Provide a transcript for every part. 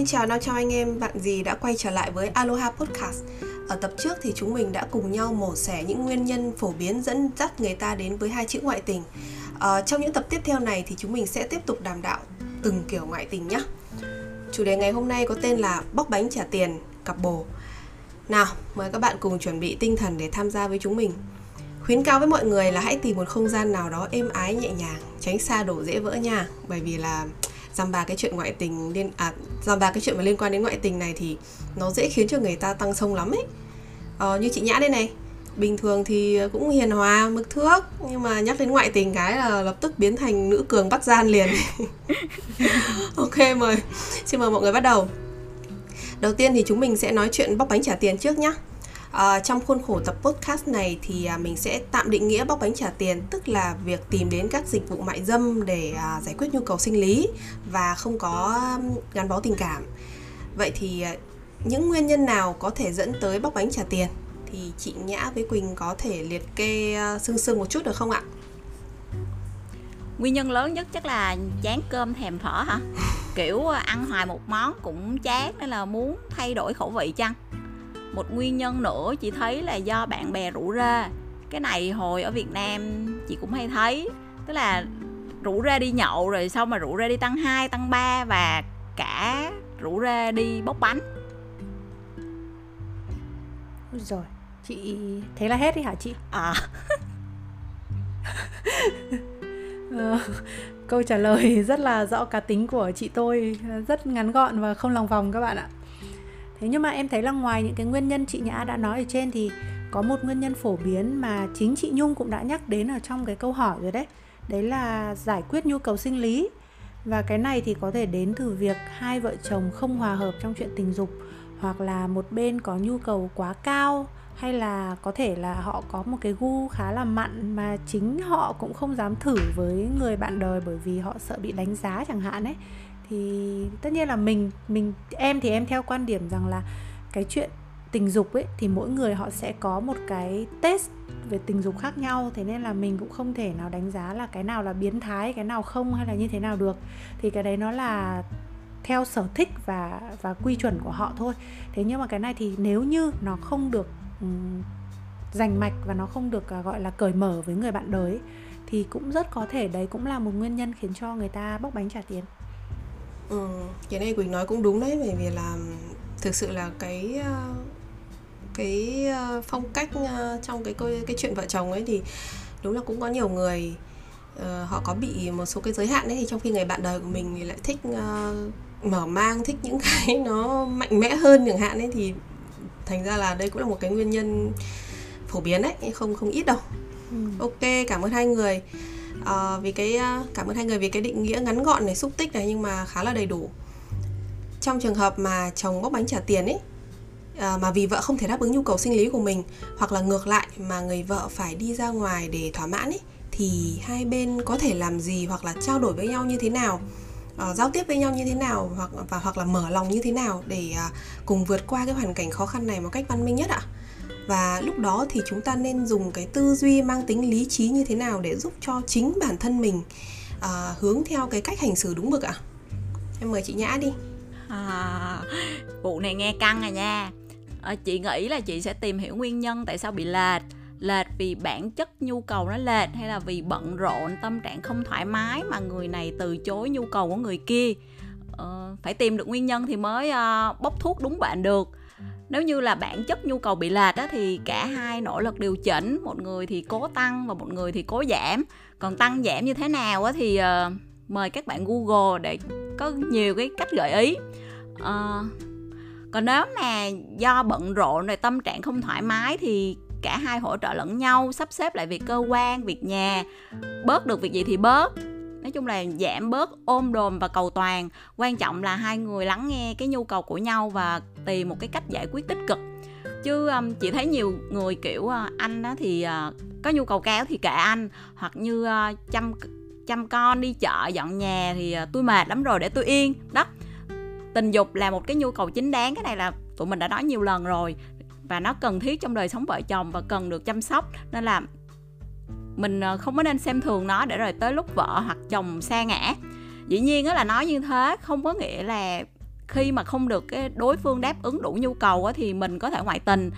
Xin chào nào chào anh em bạn gì đã quay trở lại với Aloha Podcast. Ở tập trước thì chúng mình đã cùng nhau mổ xẻ những nguyên nhân phổ biến dẫn dắt người ta đến với hai chữ ngoại tình. À, trong những tập tiếp theo này thì chúng mình sẽ tiếp tục đàm đạo từng kiểu ngoại tình nhé. Chủ đề ngày hôm nay có tên là bóc bánh trả tiền cặp bồ. Nào, mời các bạn cùng chuẩn bị tinh thần để tham gia với chúng mình. Khuyến cáo với mọi người là hãy tìm một không gian nào đó êm ái nhẹ nhàng, tránh xa đổ dễ vỡ nha. Bởi vì là dăm ba cái chuyện ngoại tình liên à dăm ba cái chuyện mà liên quan đến ngoại tình này thì nó dễ khiến cho người ta tăng sông lắm ấy. Ờ, như chị nhã đây này bình thường thì cũng hiền hòa mực thước nhưng mà nhắc đến ngoại tình cái là lập tức biến thành nữ cường bắt gian liền. Ok mời xin mời mọi người bắt đầu. Đầu tiên thì chúng mình sẽ nói chuyện bóc bánh trả tiền trước nhá. À, trong khuôn khổ tập podcast này thì à, mình sẽ tạm định nghĩa bóc bánh trả tiền tức là việc tìm đến các dịch vụ mại dâm để à, giải quyết nhu cầu sinh lý và không có gắn bó tình cảm. Vậy thì à, những nguyên nhân nào có thể dẫn tới bóc bánh trả tiền thì chị Nhã với Quỳnh có thể liệt kê à, sương sương một chút được không ạ? Nguyên nhân lớn nhất chắc là chán cơm thèm phở hả? Kiểu ăn hoài một món cũng chán nên là muốn thay đổi khẩu vị chăng? Một nguyên nhân nữa chị thấy là do bạn bè rủ rê cái này hồi ở việt nam chị cũng hay thấy. Tức là rủ rê đi nhậu rồi sau mà rủ rê đi tăng 2, tăng 3 và cả rủ rê đi bốc bánh. Rồi chị thế là hết đi hả chị? À. Ờ, câu trả lời rất là rõ cá tính của chị tôi rất ngắn gọn và không lòng vòng các bạn ạ thế nhưng mà em thấy là ngoài những cái nguyên nhân chị nhã đã nói ở trên thì có một nguyên nhân phổ biến mà chính chị nhung cũng đã nhắc đến ở trong cái câu hỏi rồi đấy. Đấy là giải quyết nhu cầu sinh lý. Và cái này thì có thể đến từ việc hai vợ chồng không hòa hợp trong chuyện tình dục, hoặc là một bên có nhu cầu quá cao, hay là có thể là họ có một cái gu khá là mặn mà chính họ cũng không dám thử với người bạn đời bởi vì họ sợ bị đánh giá chẳng hạn ấy thì tất nhiên là mình mình em thì em theo quan điểm rằng là cái chuyện tình dục ấy thì mỗi người họ sẽ có một cái test về tình dục khác nhau. Thế nên là mình cũng không thể nào đánh giá là cái nào là biến thái cái nào không hay là như thế nào được. Thì cái đấy nó là theo sở thích và và quy chuẩn của họ thôi. Thế nhưng mà cái này thì nếu như nó không được um, rành mạch và nó không được uh, gọi là cởi mở với người bạn đời ấy, thì cũng rất có thể đấy cũng là một nguyên nhân khiến cho người ta bóc bánh trả tiền. Ừ, cái này Quỳnh nói cũng đúng đấy bởi vì là thực sự là cái ờ, cái ờ, phong cách ờ, trong cái cái chuyện vợ chồng ấy thì đúng là cũng có nhiều người uh, họ có bị một số cái giới hạn đấy thì trong khi người bạn đời của mình thì lại thích uh, mở mang thích những cái nó mạnh mẽ hơn chẳng hạn ấy thì thành ra là đây cũng là một cái nguyên nhân phổ biến đấy không không ít đâu ừ. ok cảm ơn hai người uh, vì cái uh, cảm ơn hai người vì cái định nghĩa ngắn gọn này xúc tích này nhưng mà khá là đầy đủ. Trong trường hợp mà chồng bóc bánh trả tiền ấy uh, mà vì vợ không thể đáp ứng nhu cầu sinh lý của mình hoặc là ngược lại mà người vợ phải đi ra ngoài để thỏa mãn ấy thì hai bên có thể làm gì hoặc là trao đổi với nhau như thế nào uh, giao tiếp với nhau như thế nào hoặc và hoặc là mở lòng như thế nào để uh, cùng vượt qua cái hoàn cảnh khó khăn này một cách văn minh nhất ạ? Và lúc đó thì chúng ta nên dùng cái tư duy mang tính lý trí như thế nào để giúp cho chính bản thân mình uh, hướng theo cái cách hành xử đúng mực ạ? Em mời chị nhã đi. À, vụ này nghe căng à nha. À, chị nghĩ là chị sẽ tìm hiểu nguyên nhân tại sao bị lệch. Lệch vì bản chất nhu cầu nó lệch hay là vì bận rộn tâm trạng không thoải mái mà người này từ chối nhu cầu của người kia? Ờ, phải tìm được nguyên nhân thì mới uh, bốc thuốc đúng bạn được nếu như là bản chất nhu cầu bị lệch á, thì cả hai nỗ lực điều chỉnh một người thì cố tăng và một người thì cố giảm. Còn tăng giảm như thế nào á, thì uh, mời các bạn google để có nhiều cái cách gợi ý. Uh, còn nếu mà do bận rộn rồi tâm trạng không thoải mái thì cả hai hỗ trợ lẫn nhau sắp xếp lại việc cơ quan việc nhà. Bớt được việc gì thì bớt nói chung là giảm bớt ôm đồm và cầu toàn. Quan trọng là hai người lắng nghe cái nhu cầu của nhau và tìm một cái cách giải quyết tích cực. Chứ um, chị thấy nhiều người kiểu uh, anh đó thì uh, có nhu cầu cao thì kệ anh. Hoặc như uh, chăm chăm con đi chợ dọn nhà thì uh, tôi mệt lắm rồi để tôi yên. Đó. Tình dục là một cái nhu cầu chính đáng cái này là tụi mình đã nói nhiều lần rồi. Và nó cần thiết trong đời sống vợ chồng và cần được chăm sóc. Nên là mình ờ, không có nên xem thường nó để rồi tới lúc vợ hoặc chồng xa ngã. Dĩ nhiên đó là nói như thế không có nghĩa là khi mà không được cái đối phương đáp ứng đủ nhu cầu á, thì mình có thể ngoại tình.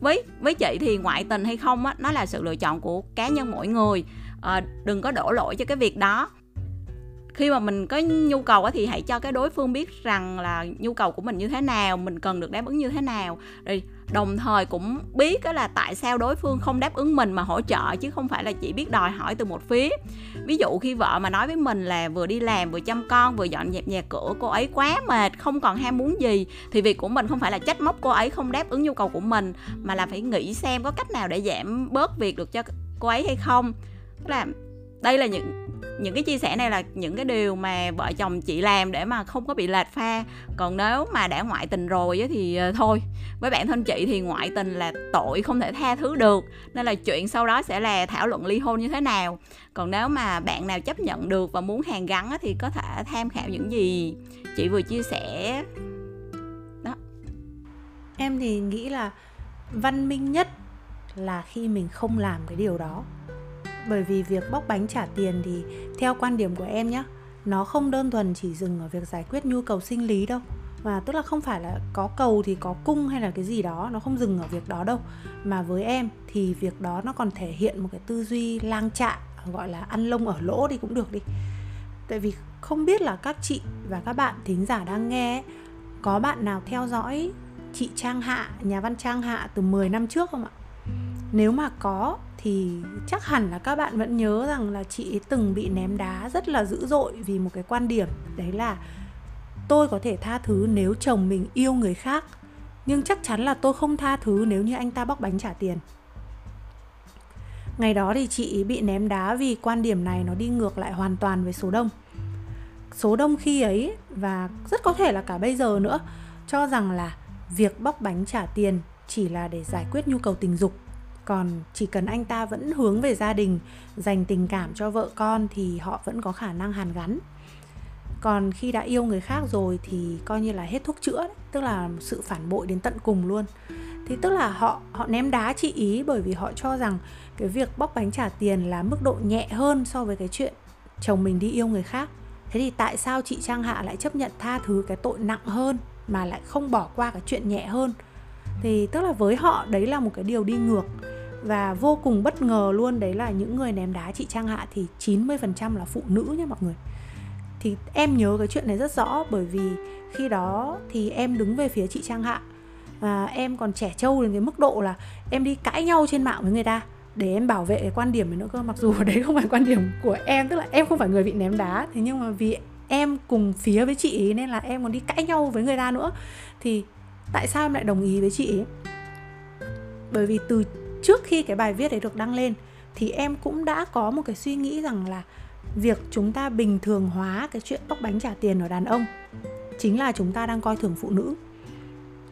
Với với chị thì ngoại tình hay không á nó là sự lựa chọn của cá nhân mỗi người. À, đừng có đổ lỗi cho cái việc đó khi mà mình có nhu cầu thì hãy cho cái đối phương biết rằng là nhu cầu của mình như thế nào, mình cần được đáp ứng như thế nào. Rồi đồng thời cũng biết đó là tại sao đối phương không đáp ứng mình mà hỗ trợ, chứ không phải là chỉ biết đòi hỏi từ một phía. Ví dụ khi vợ mà nói với mình là vừa đi làm, vừa chăm con, vừa dọn dẹp nhà cửa, cô ấy quá mệt, không còn ham muốn gì, thì việc của mình không phải là trách móc cô ấy không đáp ứng nhu cầu của mình, mà là phải nghĩ xem có cách nào để giảm bớt việc được cho cô ấy hay không. Tức là đây là những những cái chia sẻ này là những cái điều mà vợ chồng chị làm để mà không có bị lệch pha. Còn nếu mà đã ngoại tình rồi thì ờ, thôi. Với bản thân chị thì ngoại tình là tội không thể tha thứ được, nên là chuyện sau đó sẽ là thảo luận ly hôn như thế nào. Còn nếu mà bạn nào chấp nhận được và muốn hàn gắn thì có thể tham khảo những gì chị vừa chia sẻ. Đó. Em thì nghĩ là văn minh nhất là khi mình không làm cái điều đó bởi vì việc bóc bánh trả tiền thì theo quan điểm của em nhé nó không đơn thuần chỉ dừng ở việc giải quyết nhu cầu sinh lý đâu. Mà tức là không phải là có cầu thì có cung hay là cái gì đó nó không dừng ở việc đó đâu. Mà với em thì việc đó nó còn thể hiện một cái tư duy lang trạ gọi là ăn lông ở lỗ đi cũng được đi. Tại vì không biết là các chị và các bạn thính giả đang nghe có bạn nào theo dõi chị Trang Hạ, nhà văn Trang Hạ từ 10 năm trước không ạ? Nếu mà có, thì chắc hẳn là các bạn vẫn nhớ rằng là chị từng bị ném đá rất là dữ dội vì một cái quan điểm. Đấy là, tôi có thể tha thứ nếu chồng mình yêu người khác, nhưng chắc chắn là tôi không tha thứ nếu như anh ta bóc bánh trả tiền. Ngày đó thì chị bị ném đá vì quan điểm này nó đi ngược lại hoàn toàn với số đông. Số đông khi ấy và rất có thể là cả bây giờ nữa, cho rằng là việc bóc bánh trả tiền chỉ là để giải quyết nhu cầu tình dục còn chỉ cần anh ta vẫn hướng về gia đình dành tình cảm cho vợ con thì họ vẫn có khả năng hàn gắn. Còn khi đã yêu người khác rồi thì coi như là hết thuốc chữa đấy, tức là sự phản bội đến tận cùng luôn. Thì tức là họ họ ném đá chị ý bởi vì họ cho rằng cái việc bóc bánh trả tiền là mức độ nhẹ hơn so với cái chuyện chồng mình đi yêu người khác. Thế thì tại sao chị trang hạ lại chấp nhận tha thứ cái tội nặng hơn mà lại không bỏ qua cái chuyện nhẹ hơn? Thì tức là với họ đấy là một cái điều đi ngược và vô cùng bất ngờ luôn, đấy là những người ném đá chị Trang Hạ thì 90% là phụ nữ nha mọi người. Thì em nhớ cái chuyện này rất rõ, bởi vì khi đó thì em đứng về phía chị Trang Hạ và em còn trẻ trâu đến cái mức độ là em đi cãi nhau trên mạng với người ta để em bảo vệ cái quan điểm này nữa cơ. Mặc dù đấy không phải quan điểm của em, tức là em không phải người bị ném đá, thế nhưng mà vì em cùng phía với chị ấy nên là em còn đi cãi nhau với người ta nữa. Thì tại sao em lại đồng ý với chị ấy? Bởi vì từ trước khi cái bài viết đấy được đăng lên, thì em cũng đã có một cái suy nghĩ rằng là việc chúng ta bình thường hóa cái chuyện bóc bánh trả tiền ở đàn ông chính là chúng ta đang coi thường phụ nữ.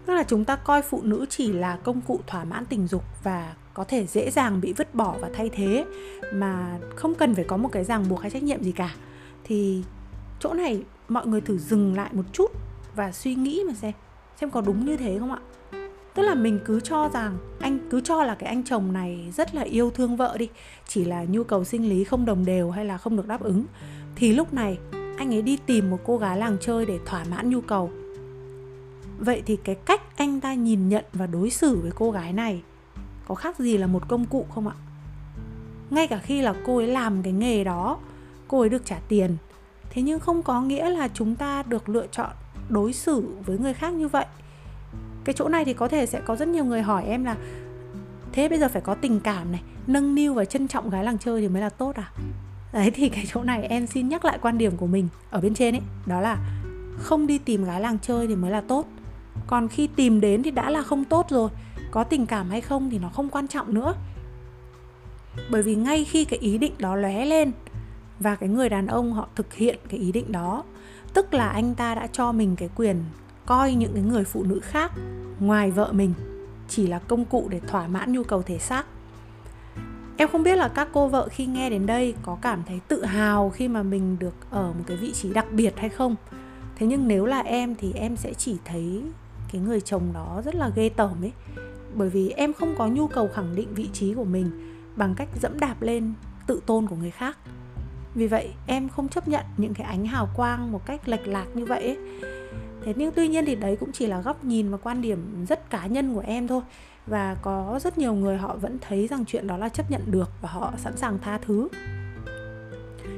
Tức là chúng ta coi phụ nữ chỉ là công cụ thỏa mãn tình dục và có thể dễ dàng bị vứt bỏ và thay thế, mà không cần phải có một cái ràng buộc hay trách nhiệm gì cả. Thì chỗ này mọi người thử dừng lại một chút và suy nghĩ mà xem xem có đúng như thế không ạ? Tức là mình cứ cho rằng, anh cứ cho là cái anh chồng này rất là yêu thương vợ đi, chỉ là nhu cầu sinh lý không đồng đều hay là không được đáp ứng. Thì lúc này, anh ấy đi tìm một cô gái làng chơi để thỏa mãn nhu cầu. Vậy thì cái cách anh ta nhìn nhận và đối xử với cô gái này có khác gì là một công cụ không ạ? Ngay cả khi là cô ấy làm cái nghề đó, cô ấy được trả tiền, thế nhưng không có nghĩa là chúng ta được lựa chọn đối xử với người khác như vậy cái chỗ này thì có thể sẽ có rất nhiều người hỏi em là, thế bây giờ phải có tình cảm này, nâng niu và trân trọng gái làng chơi thì mới là tốt à? Đấy, thì cái chỗ này em xin nhắc lại quan điểm của mình ở bên trên ấy, đó là không đi tìm gái làng chơi thì mới là tốt. Còn khi tìm đến thì đã là không tốt rồi, có tình cảm hay không thì nó không quan trọng nữa. Bởi vì ngay khi cái ý định đó lóe lên và cái người đàn ông họ thực hiện cái ý định đó, tức là anh ta đã cho mình cái quyền coi những cái người phụ nữ khác ngoài vợ mình chỉ là công cụ để thỏa mãn nhu cầu thể xác. Em không biết là các cô vợ khi nghe đến đây có cảm thấy tự hào khi mà mình được ở một cái vị trí đặc biệt hay không. Thế nhưng nếu là em thì em sẽ chỉ thấy cái người chồng đó rất là ghê tởm ấy. Bởi vì em không có nhu cầu khẳng định vị trí của mình bằng cách dẫm đạp lên tự tôn của người khác. Vì vậy, em không chấp nhận những cái ánh hào quang một cách lệch lạc như vậy ấy thế nhưng tuy nhiên thì đấy cũng chỉ là góc nhìn và quan điểm rất cá nhân của em thôi. Và có rất nhiều người họ vẫn thấy rằng chuyện đó là chấp nhận được và họ sẵn sàng tha thứ.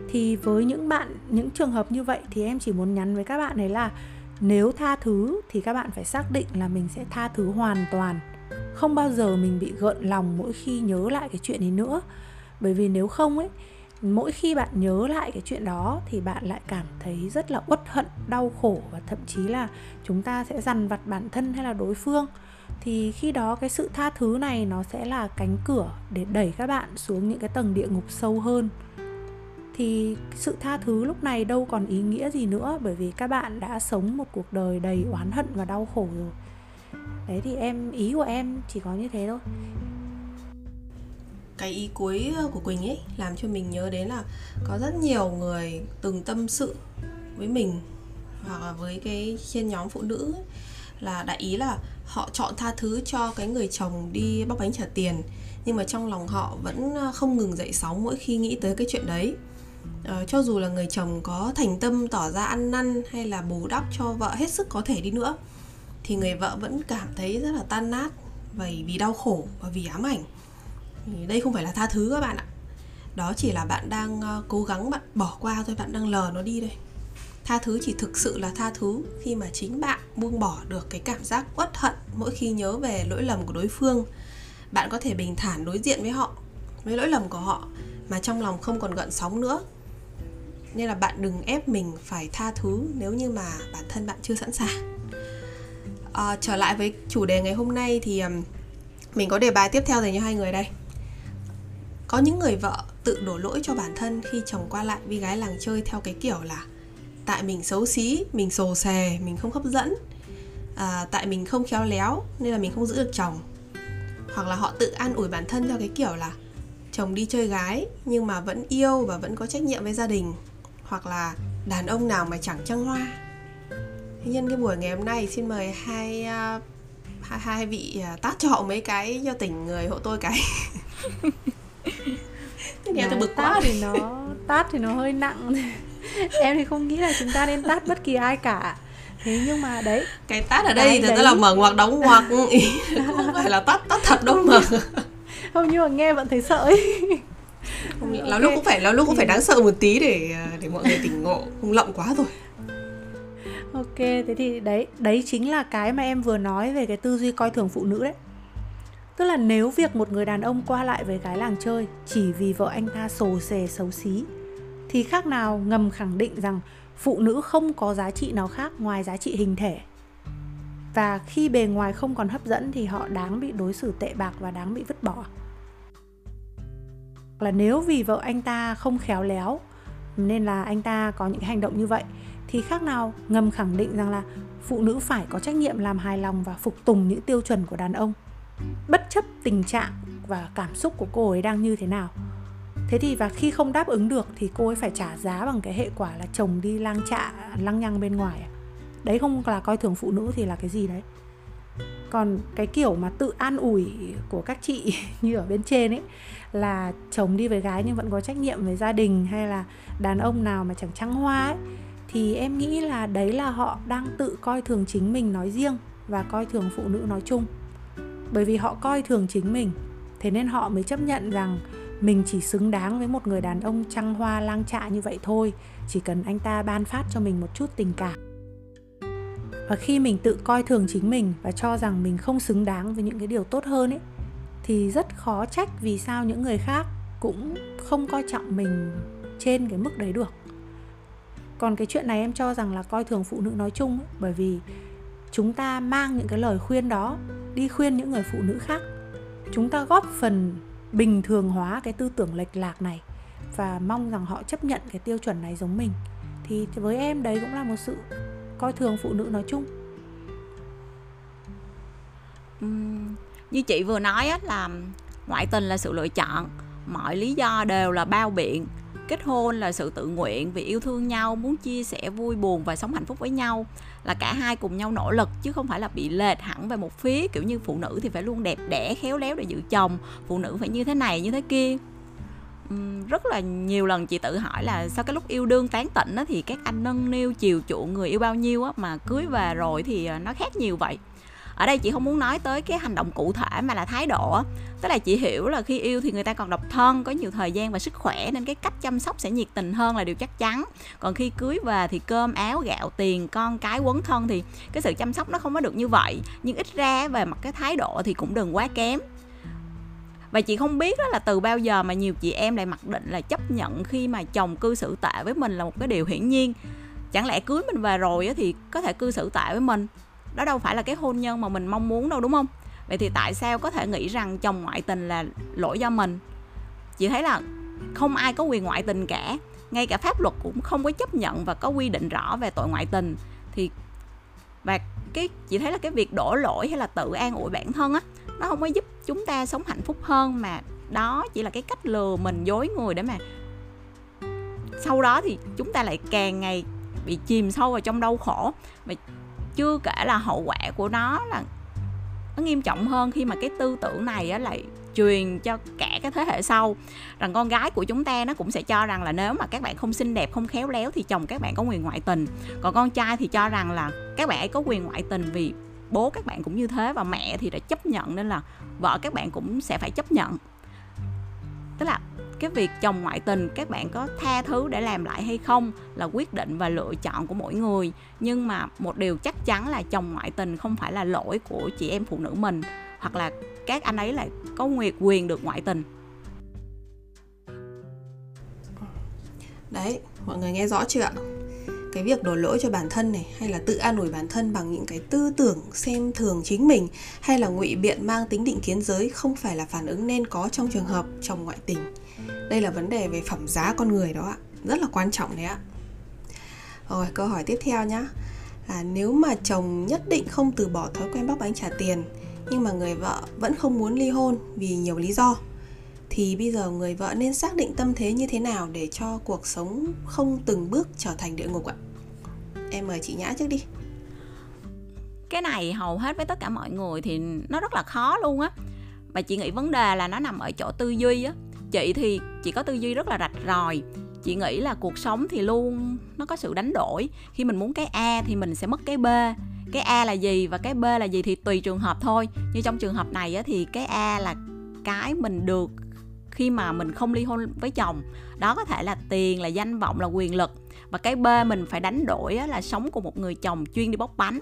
Thì với những bạn, những trường hợp như vậy thì em chỉ muốn nhắn với các bạn ấy là nếu tha thứ thì các bạn phải xác định là mình sẽ tha thứ hoàn toàn. Không bao giờ mình bị gợn lòng mỗi khi nhớ lại cái chuyện ấy nữa. Bởi vì nếu không ấy mỗi khi bạn nhớ lại cái chuyện đó thì bạn lại cảm thấy rất là uất hận, đau khổ và thậm chí là chúng ta sẽ dằn vặt bản thân hay là đối phương. Thì khi đó cái sự tha thứ này nó sẽ là cánh cửa để đẩy các bạn xuống những cái tầng địa ngục sâu hơn. Thì sự tha thứ lúc này đâu còn ý nghĩa gì nữa bởi vì các bạn đã sống một cuộc đời đầy oán hận và đau khổ rồi. Đấy thì em, ý của em chỉ có như thế thôi cái ý cuối ờ, của Quỳnh ấy làm cho mình nhớ đến là có rất nhiều người từng tâm sự với mình hoặc là với cái trên nhóm phụ nữ ấy, là đại ý là họ chọn tha thứ cho cái người chồng đi bóc bánh trả tiền nhưng mà trong lòng họ vẫn ờ, không ngừng dậy sóng mỗi khi nghĩ tới cái chuyện đấy. À, cho dù là người chồng có thành tâm tỏ ra ăn năn hay là bù đắp cho vợ hết sức có thể đi nữa thì người vợ vẫn cảm thấy rất là tan nát vì vì đau khổ và vì ám ảnh thì đây không phải là tha thứ các bạn ạ. Đó chỉ là bạn đang ờ, cố gắng bạn bỏ qua thôi bạn đang lờ nó đi đây tha thứ chỉ thực sự là tha thứ khi mà chính bạn buông bỏ được cái cảm giác uất hận mỗi khi nhớ về lỗi lầm của đối phương. Bạn có thể bình thản đối diện với họ với lỗi lầm của họ mà trong lòng không còn gợn sóng nữa. Nên là bạn đừng ép mình phải tha thứ nếu như mà bản thân bạn chưa sẵn sàng. À, trở lại với chủ đề ngày hôm nay thì mình có đề bài tiếp theo dành cho hai người đây có những người vợ tự đổ lỗi cho bản thân khi chồng qua lại với gái làng chơi theo cái kiểu là tại mình xấu xí mình sồ sè mình không hấp dẫn à, tại mình không khéo léo nên là mình không giữ được chồng. Hoặc là họ tự an ủi bản thân theo cái kiểu là chồng đi chơi gái nhưng mà vẫn yêu và vẫn có trách nhiệm với gia đình. Hoặc là đàn ông nào mà chẳng trăng hoa. Thế nhân cái buổi ngày hôm nay xin mời hai uh, hai, hai vị à, uh, tát cho họ mấy cái cho tỉnh người hộ tôi cái. thế nghe tôi bực quá. thì nó tát thì nó hơi nặng. Em thì không nghĩ là chúng ta nên tát bất kỳ ai cả. Thế nhưng mà đấy cái tát ở đây thì là mở ngoặc đóng ngoặc. Không phải là tát tát thật đâu mà. Không nhưng mà nghe vẫn thấy sợ ấy. Không, okay. lúc cũng phải là lúc cũng phải đáng sợ một tí để để mọi người tỉnh ngộ. Không lộng quá rồi. Ok thế thì đấy đấy chính là cái mà em vừa nói về cái tư duy coi thường phụ nữ đấy tức là nếu việc một người đàn ông qua lại với gái làng chơi chỉ vì vợ anh ta sồ sề xấu xí, thì khác nào ngầm khẳng định rằng phụ nữ không có giá trị nào khác ngoài giá trị hình thể. Và khi bề ngoài không còn hấp dẫn thì họ đáng bị đối xử tệ bạc và đáng bị vứt bỏ. Là nếu vì vợ anh ta không khéo léo, nên là anh ta có những hành động như vậy, thì khác nào ngầm khẳng định rằng là phụ nữ phải có trách nhiệm làm hài lòng và phục tùng những tiêu chuẩn của đàn ông bất chấp tình trạng và cảm xúc của cô ấy đang như thế nào. Thế thì và khi không đáp ứng được thì cô ấy phải trả giá bằng cái hệ quả là chồng đi lang trạ, lăng nhăng bên ngoài à? đấy, không là coi thường phụ nữ thì là cái gì đấy? Còn cái kiểu mà tự an ủi của các chị như ở bên trên ấy, là chồng đi với gái nhưng vẫn có trách nhiệm với gia đình hay là đàn ông nào mà chẳng trăng hoa ấy, thì em nghĩ là đấy là họ đang tự coi thường chính mình nói riêng và coi thường phụ nữ nói chung bởi vì họ coi thường chính mình. Thế nên họ mới chấp nhận rằng mình chỉ xứng đáng với một người đàn ông trăng hoa lang trạ như vậy thôi chỉ cần anh ta ban phát cho mình một chút tình cảm. Và khi mình tự coi thường chính mình và cho rằng mình không xứng đáng với những cái điều tốt hơn ấy thì rất khó trách vì sao những người khác cũng không coi trọng mình trên cái mức đấy được. Còn cái chuyện này em cho rằng là coi thường phụ nữ nói chung ấy, bởi vì chúng ta mang những cái lời khuyên đó đi khuyên những người phụ nữ khác. Chúng ta góp phần bình thường hóa cái tư tưởng lệch lạc này và mong rằng họ chấp nhận cái tiêu chuẩn này giống mình. Thì với em đấy cũng là một sự coi thường phụ nữ nói chung. Uhm, như chị vừa nói á, là ngoại tình là sự lựa chọn. Mọi lý do đều là bao biện kết hôn là sự tự nguyện vì yêu thương nhau muốn chia sẻ vui buồn và sống hạnh phúc với nhau là cả hai cùng nhau nỗ lực chứ không phải là bị lệch hẳn về một phía. Kiểu như phụ nữ thì phải luôn đẹp đẽ khéo léo để giữ chồng phụ nữ phải như thế này như thế kia. Rất là nhiều lần chị tự hỏi là sau cái lúc yêu đương tán tỉnh á, thì các anh nâng niu chiều chuộng người yêu bao nhiêu á mà cưới về rồi thì ờ, nó khác nhiều vậy ở đây chị không muốn nói tới cái hành động cụ thể mà là thái độ tức là chị hiểu là khi yêu thì người ta còn độc thân, có nhiều thời gian và sức khỏe, nên cái cách chăm sóc sẽ nhiệt tình hơn là điều chắc chắn. Còn khi cưới về thì cơm, áo, gạo, tiền, con cái, quấn thân thì cái sự chăm sóc nó không có được như vậy. Nhưng ít ra về mặt cái thái độ thì cũng đừng quá kém. Và chị không biết đó là từ bao giờ mà nhiều chị em lại mặc định là chấp nhận khi mà chồng cư xử tệ với mình là một cái điều hiển nhiên. Chẳng lẽ cưới mình về rồi thì có thể cư xử tệ với mình? Đó đâu phải là cái hôn nhân mà mình mong muốn đâu, đúng không? Vậy thì tại sao có thể nghĩ rằng chồng ngoại tình là lỗi do mình? Chị thấy là không ai có quyền ngoại tình cả. Ngay cả pháp luật cũng không có chấp nhận và có quy định rõ về tội ngoại tình. Thì, và cái, chị thấy là cái việc đổ lỗi hay là tự an ủi bản thân á, nó không có giúp chúng ta sống hạnh phúc hơn mà đó chỉ là cái cách lừa mình dối người để mà sau đó thì chúng ta lại càng ngày bị chìm sâu vào trong đau khổ. Và chưa kể là hậu quả của nó là nó nghiêm trọng hơn khi mà cái tư tưởng này á lại truyền cho cả cái thế hệ sau. Rằng con gái của chúng ta nó cũng sẽ cho rằng là nếu mà các bạn không xinh đẹp, không khéo léo thì chồng các bạn có quyền ngoại tình. Còn con trai thì cho rằng là các bạn ấy có quyền ngoại tình vì bố các bạn cũng như thế và mẹ thì đã chấp nhận nên là vợ các bạn cũng sẽ phải chấp nhận. Tức là cái việc chồng ngoại tình, các bạn có tha thứ để làm lại hay không là quyết định và lựa chọn của mỗi người. Nhưng mà một điều chắc chắn là chồng ngoại tình không phải là lỗi của chị em phụ nữ mình, hoặc là các anh ấy lại có nguyệt quyền được ngoại tình. Đấy, mọi người nghe rõ chưa ạ? Cái việc đổ lỗi cho bản thân này, hay là tự an ủi bản thân bằng những cái tư tưởng xem thường chính mình, hay là ngụy biện mang tính định kiến giới không phải là phản ứng nên có trong trường hợp chồng ngoại tình đây là vấn đề về phẩm giá con người đó ạ. Rất là quan trọng đấy ạ. Rồi, câu hỏi tiếp theo nhá. Là nếu mà chồng nhất định không từ bỏ thói quen bóc bánh trả tiền, nhưng mà người vợ vẫn không muốn ly hôn vì nhiều lý do, thì bây giờ người vợ nên xác định tâm thế như thế nào để cho cuộc sống không từng bước trở thành địa ngục ạ? Em mời chị nhã trước đi. Cái này hầu hết với tất cả mọi người thì nó rất là khó luôn á. Và chị nghĩ vấn đề là nó nằm ở chỗ tư duy á chị thì chị có tư duy rất là rạch ròi. Chị nghĩ là cuộc sống thì luôn nó có sự đánh đổi. Khi mình muốn cái a thì mình sẽ mất cái b. Cái a là gì và cái b là gì thì tùy trường hợp thôi. Như trong trường hợp này á, thì cái a là cái mình được khi mà mình không ly hôn với chồng. Đó có thể là tiền là danh vọng là quyền lực. Và cái b mình phải đánh đổi á, là sống của một người chồng chuyên đi bóc bánh.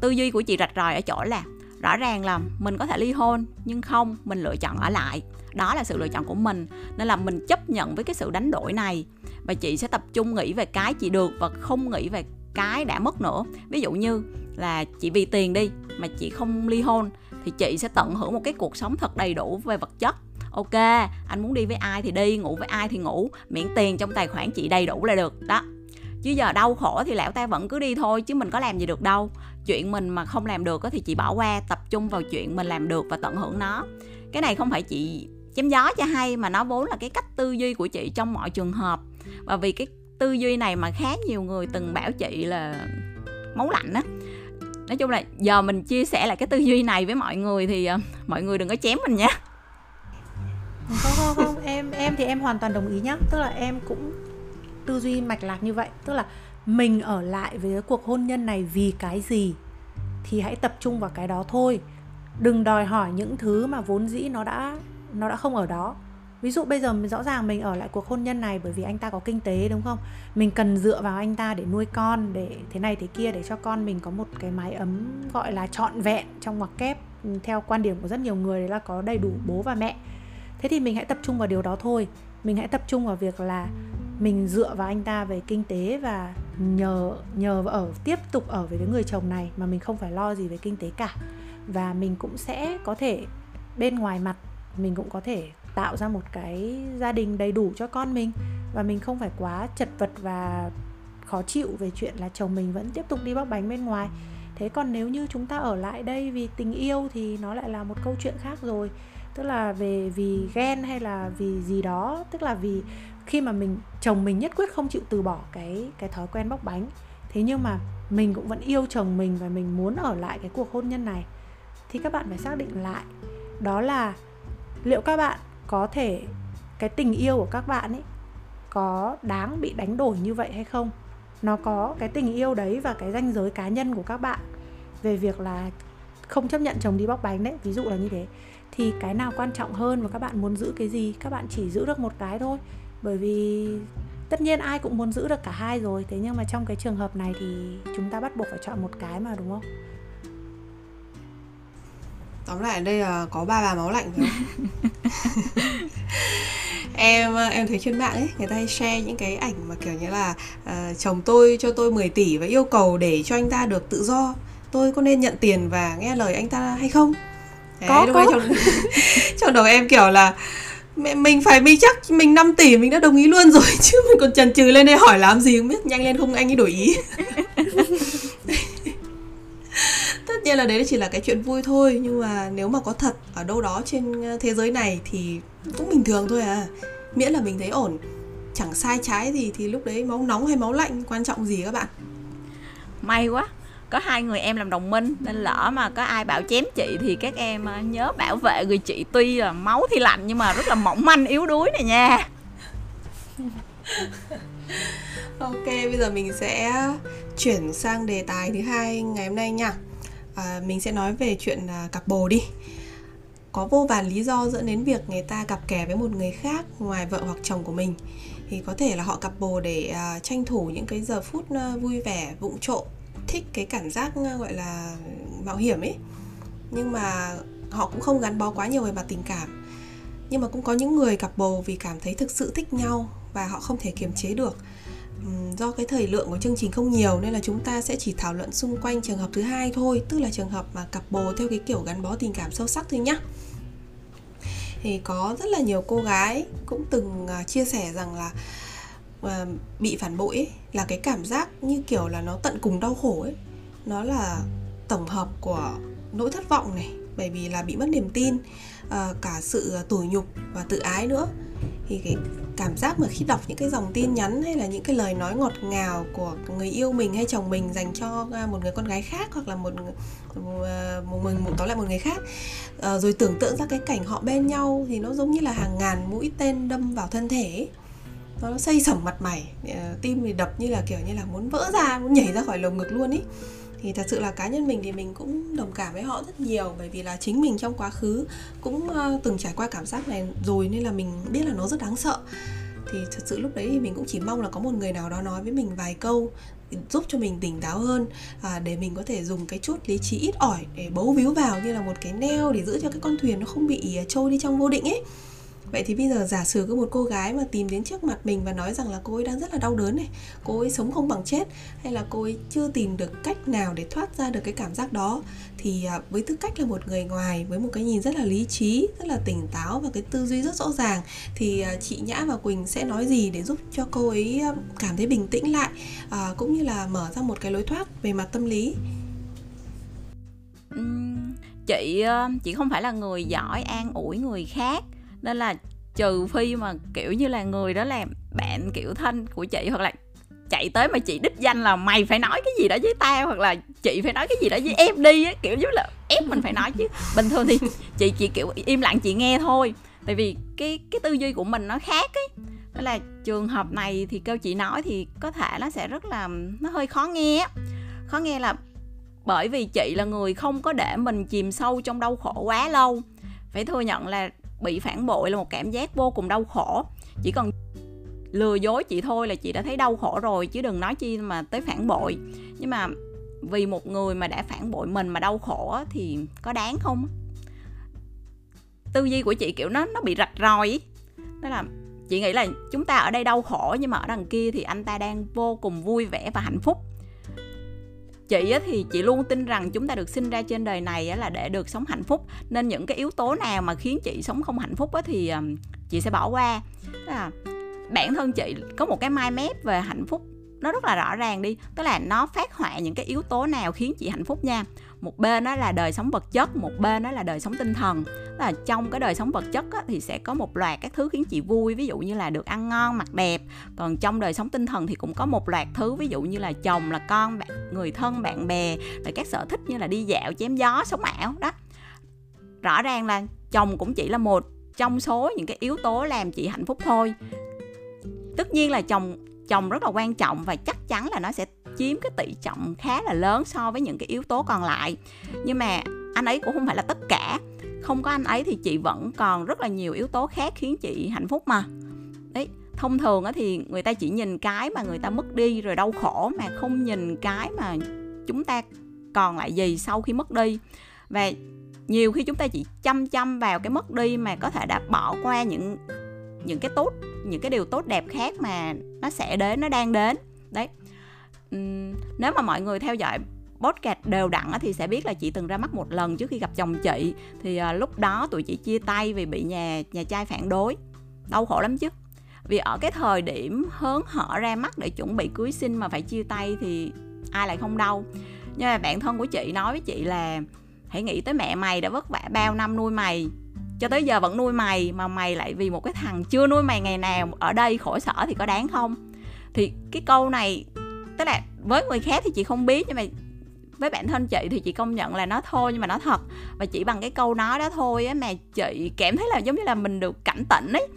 Tư duy của chị rạch ròi ở chỗ là rõ ràng là mình có thể ly hôn nhưng không mình lựa chọn ở lại đó là sự lựa chọn của mình. Nên là mình chấp nhận với cái sự đánh đổi này. Và chị sẽ tập trung nghĩ về cái chị được và không nghĩ về cái đã mất nữa. Ví dụ như là chị vì tiền đi mà chị không ly hôn thì chị sẽ tận hưởng một cái cuộc sống thật đầy đủ về vật chất. Ok, anh muốn đi với ai thì đi, ngủ với ai thì ngủ. Miễn tiền trong tài khoản chị đầy đủ là được. Đó. Chứ giờ đau khổ thì lão ta vẫn cứ đi thôi, chứ mình có làm gì được đâu. Chuyện mình mà không làm được thì chị bỏ qua, tập trung vào chuyện mình làm được và tận hưởng nó. Cái này không phải chị chém gió cho hay mà nó vốn là cái cách tư duy của chị trong mọi trường hợp. Và vì cái tư duy này mà khá nhiều người từng bảo chị là máu lạnh á. Nói chung là giờ mình chia sẻ lại cái tư duy này với mọi người thì uh, mọi người đừng có chém mình nha. Không không không em em thì em hoàn toàn đồng ý nhá. Tức là em cũng tư duy mạch lạc như vậy. Tức là mình ở lại với cuộc hôn nhân này vì cái gì thì hãy tập trung vào cái đó thôi. Đừng đòi hỏi những thứ mà vốn dĩ nó đã nó đã không ở đó. Ví dụ bây giờ rõ ràng mình ở lại cuộc hôn nhân này bởi vì anh ta có kinh tế, đúng không? Mình cần dựa vào anh ta để nuôi con, để thế này thế kia, để cho con mình có một cái mái ấm gọi là trọn vẹn trong ngoặc kép ừ, theo quan điểm của rất nhiều người, đấy là có đầy đủ bố và mẹ. Thế thì mình hãy tập trung vào điều đó thôi. Mình hãy tập trung vào việc là mình dựa vào anh ta về kinh tế và nhờ nhờ ở, tiếp tục ở với cái người chồng này mà mình không phải lo gì về kinh tế cả. Và mình cũng sẽ có thể bên ngoài mặt mình cũng có thể tạo ra một cái gia đình đầy đủ cho con mình. Và mình không phải quá chật vật và khó chịu về chuyện là chồng mình vẫn tiếp tục đi bóc bánh bên ngoài. Thế còn nếu như chúng ta ở lại đây vì tình yêu thì nó lại là một câu chuyện khác rồi. Tức là về vì ghen hay là vì gì đó. Tức là vì khi mà mình, chồng mình nhất quyết không chịu từ bỏ cái cái thói quen bóc bánh. Thế nhưng mà mình cũng vẫn yêu chồng mình và mình muốn ở lại cái cuộc hôn nhân này. Thì các bạn phải xác định lại. Đó là liệu các bạn có thể, cái tình yêu của các bạn ấy, có đáng bị đánh đổi như vậy hay không? Nó có cái tình yêu đấy và cái ranh giới cá nhân của các bạn về việc là không chấp nhận chồng đi bóc bánh đấy, ví dụ là như thế. Thì cái nào quan trọng hơn và các bạn muốn giữ cái gì? Các bạn chỉ giữ được một cái thôi. Bởi vì tất nhiên ai cũng muốn giữ được cả hai rồi. Thế nhưng mà trong cái trường hợp này thì chúng ta bắt buộc phải chọn một cái mà, đúng không? Tóm lại ở đây là có ba bà máu lạnh phải không em em thấy trên mạng ấy người ta hay share những cái ảnh mà kiểu như là uh, chồng tôi cho tôi 10 tỷ và yêu cầu để cho anh ta được tự do. Tôi có nên nhận tiền và nghe lời anh ta hay không? Đấy, có có. trong, trong đầu em kiểu là mẹ mình phải mình chắc mình 5 tỷ mình đã đồng ý luôn rồi chứ mình còn chần chừ lên đây hỏi làm gì không biết nhanh lên không anh ấy đổi ý tất nhiên là đấy chỉ là cái chuyện vui thôi nhưng mà nếu mà có thật ở đâu đó trên ờ, thế giới này thì cũng bình thường thôi à. Miễn là mình thấy ổn. Chẳng sai trái gì thì lúc đấy máu nóng hay máu lạnh quan trọng gì các bạn? May quá có hai người em làm đồng minh nên lỡ mà có ai bảo chém chị thì các em ờ, nhớ bảo vệ người chị. Tuy là máu thì lạnh nhưng mà rất là mỏng manh yếu đuối này nha. Ok bây giờ mình sẽ chuyển sang đề tài thứ hai ngày hôm nay nha à, mình sẽ nói về chuyện à, cặp bồ đi. Có vô vàn lý do dẫn đến việc người ta cặp kè với một người khác ngoài vợ hoặc chồng của mình. Thì có thể là họ cặp bồ để à, tranh thủ những cái giờ phút à, vui vẻ vụng trộm thích cái cảm giác à, gọi là mạo hiểm ấy. Nhưng mà họ cũng không gắn bó quá nhiều về mặt tình cảm. Nhưng mà cũng có những người cặp bồ vì cảm thấy thực sự thích nhau và họ không thể kiềm chế được do cái thời lượng của chương trình không nhiều nên là chúng ta sẽ chỉ thảo luận xung quanh trường hợp thứ hai thôi tức là trường hợp mà cặp bồ theo cái kiểu gắn bó tình cảm sâu sắc thôi nhá. Thì có rất là nhiều cô gái cũng từng à, chia sẻ rằng là ờ, bị phản bội ấy, là cái cảm giác như kiểu là nó tận cùng đau khổ ấy. Nó là tổng hợp của nỗi thất vọng này bởi vì là bị mất niềm tin ờ, cả sự à, tủi nhục và tự ái nữa thì cái cảm giác mà khi đọc những cái dòng tin nhắn hay là những cái lời nói ngọt ngào của người yêu mình hay chồng mình dành cho à, một người con gái khác hoặc là một ờ, một mình một tóm lại một người khác à, rồi tưởng tượng ra cái cảnh họ bên nhau thì nó giống như là hàng ngàn mũi tên đâm vào thân thể nó xây sẩm mặt mày ờ, tim thì đập như là kiểu như là muốn vỡ ra muốn nhảy ra khỏi lồng ngực luôn ý thì thật sự là cá nhân mình thì mình cũng đồng cảm với họ rất nhiều bởi vì là chính mình trong quá khứ cũng ờ, từng trải qua cảm giác này rồi nên là mình biết là nó rất đáng sợ. Thì thật sự lúc đấy thì mình cũng chỉ mong là có một người nào đó nói với mình vài câu giúp cho mình tỉnh táo hơn à, để mình có thể dùng cái chút lý trí ít ỏi để bấu víu vào như là một cái neo để giữ cho cái con thuyền nó không bị ờ, trôi đi trong vô định ấy vậy thì bây giờ giả sử có một cô gái mà tìm đến trước mặt mình và nói rằng là cô ấy đang rất là đau đớn này, cô ấy sống không bằng chết, hay là cô ấy chưa tìm được cách nào để thoát ra được cái cảm giác đó, thì à, với tư cách là một người ngoài, với một cái nhìn rất là lý trí, rất là tỉnh táo và cái tư duy rất rõ ràng, thì à, chị nhã và quỳnh sẽ nói gì để giúp cho cô ấy à, cảm thấy bình tĩnh lại cũng như là mở ra một cái lối thoát về mặt tâm lý? Chị chị không phải là người giỏi an ủi người khác nên là trừ phi mà, kiểu như là, người đó là bạn kiểu thân của chị hoặc là chạy tới mà chị đích danh là mày phải nói cái gì đó với tao hoặc là chị phải nói cái gì đó với em đi á, kiểu giống là ép mình phải nói chứ. Bình thường thì chị chỉ, kiểu, im lặng chị nghe thôi. Tại vì cái cái tư duy của mình nó khác ấy. Đó là trường hợp này thì kêu chị nói thì có thể nó sẽ rất là, nó hơi khó nghe khó nghe là bởi vì chị là người không có để mình chìm sâu trong đau khổ quá lâu. Phải thừa nhận là bị phản bội là một cảm giác vô cùng đau khổ. Chỉ cần lừa dối chị thôi là chị đã thấy đau khổ rồi, chứ đừng nói chi mà tới phản bội. Nhưng mà vì một người mà đã phản bội mình mà đau khổ thì có đáng không tư duy của chị kiểu nó nó bị rạch ròi đó là chị nghĩ là chúng ta ở đây đau khổ nhưng mà ở đằng kia thì anh ta đang vô cùng vui vẻ và hạnh phúc chị thì chị luôn tin rằng chúng ta được sinh ra trên đời này là để được sống hạnh phúc. Nên những cái yếu tố nào mà khiến chị sống không hạnh phúc thì chị sẽ bỏ qua. Là bản thân chị có một cái mai mép về hạnh phúc nó rất là rõ ràng đi. Tức là nó phát họa những cái yếu tố nào khiến chị hạnh phúc nha một bên đó là đời sống vật chất một bên đó là đời sống tinh thần. Là trong cái đời sống vật chất á, thì sẽ có một loạt các thứ khiến chị vui ví dụ như là được ăn ngon mặc đẹp. Còn trong đời sống tinh thần thì cũng có một loạt thứ ví dụ như là chồng là con bạn người thân bạn bè rồi các sở thích như là đi dạo chém gió sống ảo đó. Rõ ràng là chồng cũng chỉ là một trong số những cái yếu tố làm chị hạnh phúc thôi. Tất nhiên là chồng chồng rất là quan trọng và chắc chắn là nó sẽ chiếm cái tỷ trọng khá là lớn so với những cái yếu tố còn lại. Nhưng mà anh ấy cũng không phải là tất cả. Không có anh ấy thì chị vẫn còn rất là nhiều yếu tố khác khiến chị hạnh phúc mà. Đấy, thông thường thì người ta chỉ nhìn cái mà người ta mất đi rồi đau khổ mà không nhìn cái mà chúng ta còn lại gì sau khi mất đi. Và nhiều khi chúng ta chỉ chăm chăm vào cái mất đi mà có thể đã bỏ qua những những cái tốt, những cái điều tốt đẹp khác mà nó sẽ đến, nó đang đến. Đấy nếu mà mọi người theo dõi podcast đều đặn thì sẽ biết là chị từng ra mắt một lần trước khi gặp chồng chị. Thì uh, lúc đó tụi chị chia tay vì bị nhà nhà trai phản đối. Đau khổ lắm chứ. Vì ở cái thời điểm hớn hở ra mắt để chuẩn bị cưới sinh mà phải chia tay thì ai lại không đau. Nhưng mà bạn thân của chị nói với chị là hãy nghĩ tới mẹ mày đã vất vả bao năm nuôi mày cho tới giờ vẫn nuôi mày mà mày lại vì một cái thằng chưa nuôi mày ngày nào ở đây khổ sở thì có đáng không? Thì cái câu này tức là với người khác thì chị không biết, nhưng mà với bản thân chị thì chị công nhận là nó thôi, nhưng mà nó thật. Và chỉ bằng cái câu nói đó thôi á mà chị cảm thấy là giống như là mình được cảnh tỉnh ấy.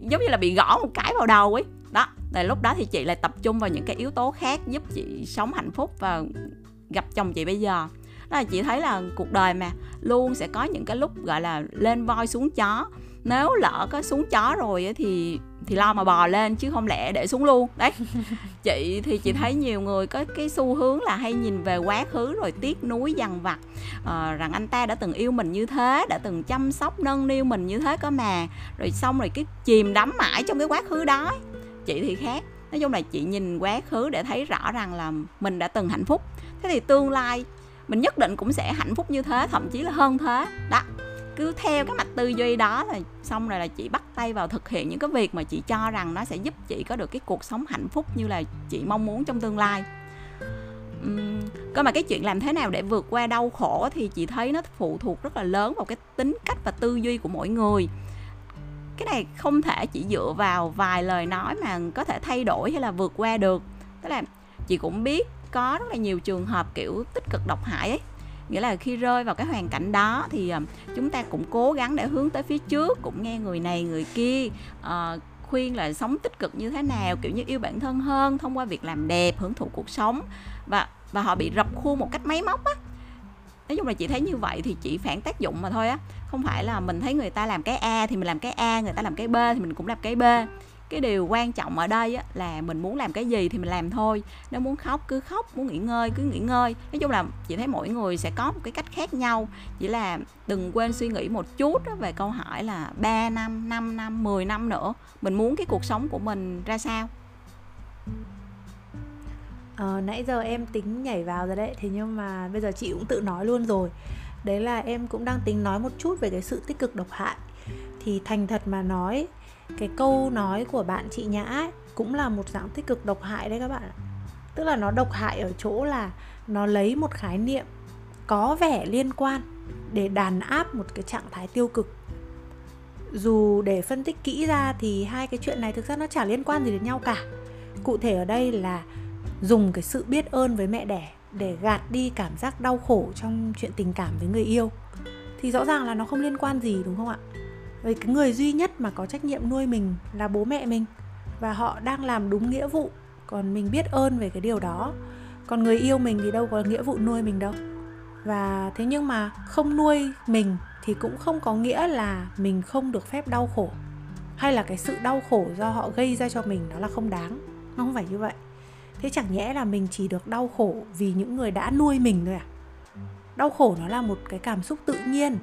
Giống như là bị gõ một cái vào đầu ấy. Đó, là lúc đó thì chị lại tập trung vào những cái yếu tố khác giúp chị sống hạnh phúc và gặp chồng chị bây giờ. Đó là chị thấy là cuộc đời mà luôn sẽ có những cái lúc, gọi là, lên voi xuống chó. Nếu lỡ có xuống chó rồi thì thì lo mà bò lên chứ không lẽ để xuống luôn. Đấy. Chị thì chị thấy nhiều người có cái xu hướng là hay nhìn về quá khứ rồi tiếc nuối dằn vặt. Uh, rằng anh ta đã từng yêu mình như thế đã từng chăm sóc nâng niu mình như thế có mà. Rồi xong rồi cái chìm đắm mãi trong cái quá khứ đó. Chị thì khác. Nói chung là chị nhìn quá khứ để thấy rõ rằng là mình đã từng hạnh phúc. Thế thì tương lai mình nhất định cũng sẽ hạnh phúc như thế thậm chí là hơn thế. Đó cứ theo cái mạch tư duy đó là xong rồi là chị bắt tay vào thực hiện những cái việc mà chị cho rằng nó sẽ giúp chị có được cái cuộc sống hạnh phúc như là chị mong muốn trong tương lai. Uhm, cơ mà cái chuyện làm thế nào để vượt qua đau khổ thì chị thấy nó phụ thuộc rất là lớn vào cái tính cách và tư duy của mỗi người. Cái này không thể chỉ dựa vào vài lời nói mà có thể thay đổi hay là vượt qua được. Tức là chị cũng biết có rất là nhiều trường hợp kiểu tích cực độc hại ấy nghĩa là khi rơi vào cái hoàn cảnh đó thì ờ, chúng ta cũng cố gắng để hướng tới phía trước cũng nghe người này người kia uh, khuyên là sống tích cực như thế nào kiểu như yêu bản thân hơn thông qua việc làm đẹp hưởng thụ cuộc sống. Và và họ bị rập khuôn một cách máy móc á. Nói chung là chị thấy như vậy thì chị phản tác dụng mà thôi á không phải là mình thấy người ta làm cái a thì mình làm cái a người ta làm cái b thì mình cũng làm cái b cái điều quan trọng ở đây á, là mình muốn làm cái gì thì mình làm thôi. Nếu muốn khóc cứ khóc muốn nghỉ ngơi cứ nghỉ ngơi. Nói chung là chị thấy mỗi người sẽ có một cái cách khác nhau. Chỉ là đừng quên suy nghĩ một chút về câu hỏi là 3 năm 5 năm 10 năm nữa mình muốn cái cuộc sống của mình ra sao? Ờ, nãy giờ em tính nhảy vào rồi đấy Thế nhưng mà bây giờ chị cũng tự nói luôn rồi. Đấy là em cũng đang tính nói một chút về cái sự tích cực độc hại. Thì thành thật mà nói cái câu nói của bạn chị nhã ấy, cũng là một dạng tích cực độc hại đấy các bạn tức là nó độc hại ở chỗ là nó lấy một khái niệm có vẻ liên quan để đàn áp một cái trạng thái tiêu cực. Dù để phân tích kỹ ra thì hai cái chuyện này thực ra nó chả liên quan gì đến nhau cả. Cụ thể ở đây là dùng cái sự biết ơn với mẹ đẻ để gạt đi cảm giác đau khổ trong chuyện tình cảm với người yêu. Thì rõ ràng là nó không liên quan gì đúng không ạ? Với cái người duy nhất mà có trách nhiệm nuôi mình là bố mẹ mình. Và họ đang làm đúng nghĩa vụ, còn mình biết ơn về cái điều đó. Còn người yêu mình thì đâu có nghĩa vụ nuôi mình đâu. Và thế nhưng mà không nuôi mình thì cũng không có nghĩa là mình không được phép đau khổ. Hay là cái sự đau khổ do họ gây ra cho mình nó là không đáng. Nó không phải như vậy. Thế chẳng nhẽ là mình chỉ được đau khổ vì những người đã nuôi mình thôi à? Đau khổ nó là một cái cảm xúc tự nhiên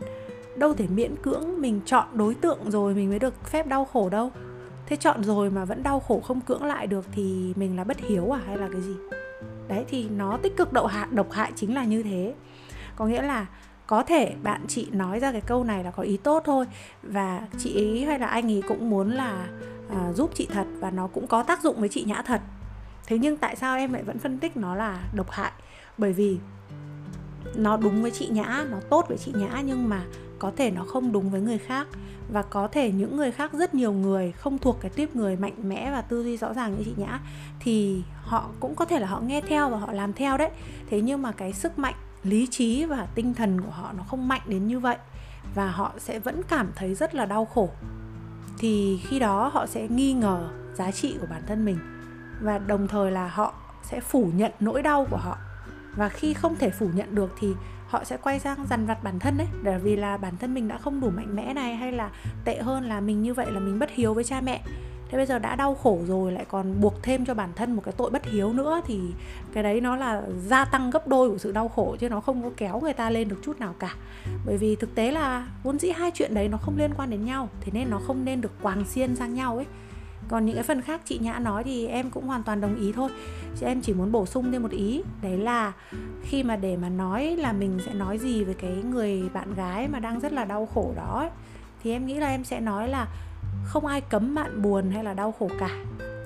đâu thể miễn cưỡng mình chọn đối tượng rồi mình mới được phép đau khổ đâu. Thế chọn rồi mà vẫn đau khổ không cưỡng lại được thì mình là bất hiếu à hay là cái gì? Đấy thì nó tích cực độc hại độc hại chính là như thế. Có nghĩa là có thể bạn chị nói ra cái câu này là có ý tốt thôi và chị ấy hay là anh ấy cũng muốn là à, giúp chị thật và nó cũng có tác dụng với chị nhã thật. Thế nhưng tại sao em lại vẫn phân tích nó là độc hại? Bởi vì nó đúng với chị nhã nó tốt với chị nhã nhưng mà có thể nó không đúng với người khác. Và có thể những người khác, rất nhiều người không thuộc cái tiếp người mạnh mẽ và tư duy rõ ràng như chị nhã, thì họ cũng có thể là họ nghe theo và họ làm theo đấy. Thế nhưng mà cái sức mạnh, lý trí và tinh thần của họ nó không mạnh đến như vậy. Và họ sẽ vẫn cảm thấy rất là đau khổ. Thì khi đó họ sẽ nghi ngờ giá trị của bản thân mình. Và đồng thời là họ sẽ phủ nhận nỗi đau của họ. Và khi không thể phủ nhận được thì họ sẽ quay sang dằn vặt bản thân đấy bởi vì là bản thân mình đã không đủ mạnh mẽ này hay là tệ hơn là mình như vậy là mình bất hiếu với cha mẹ. Thế bây giờ đã đau khổ rồi, lại còn buộc thêm cho bản thân một cái tội bất hiếu nữa thì cái đấy nó là gia tăng gấp đôi của sự đau khổ chứ nó không có kéo người ta lên được chút nào cả. Bởi vì thực tế là vốn dĩ hai chuyện đấy nó không liên quan đến nhau, thế nên nó không nên được quàng xiên sang nhau ấy còn những cái phần khác chị nhã nói thì em cũng hoàn toàn đồng ý thôi. Chị em chỉ muốn bổ sung thêm một ý đấy là khi mà để mà nói là mình sẽ nói gì với cái người bạn gái mà đang rất là đau khổ đó ấy, thì em nghĩ là em sẽ nói là không ai cấm bạn buồn hay là đau khổ cả.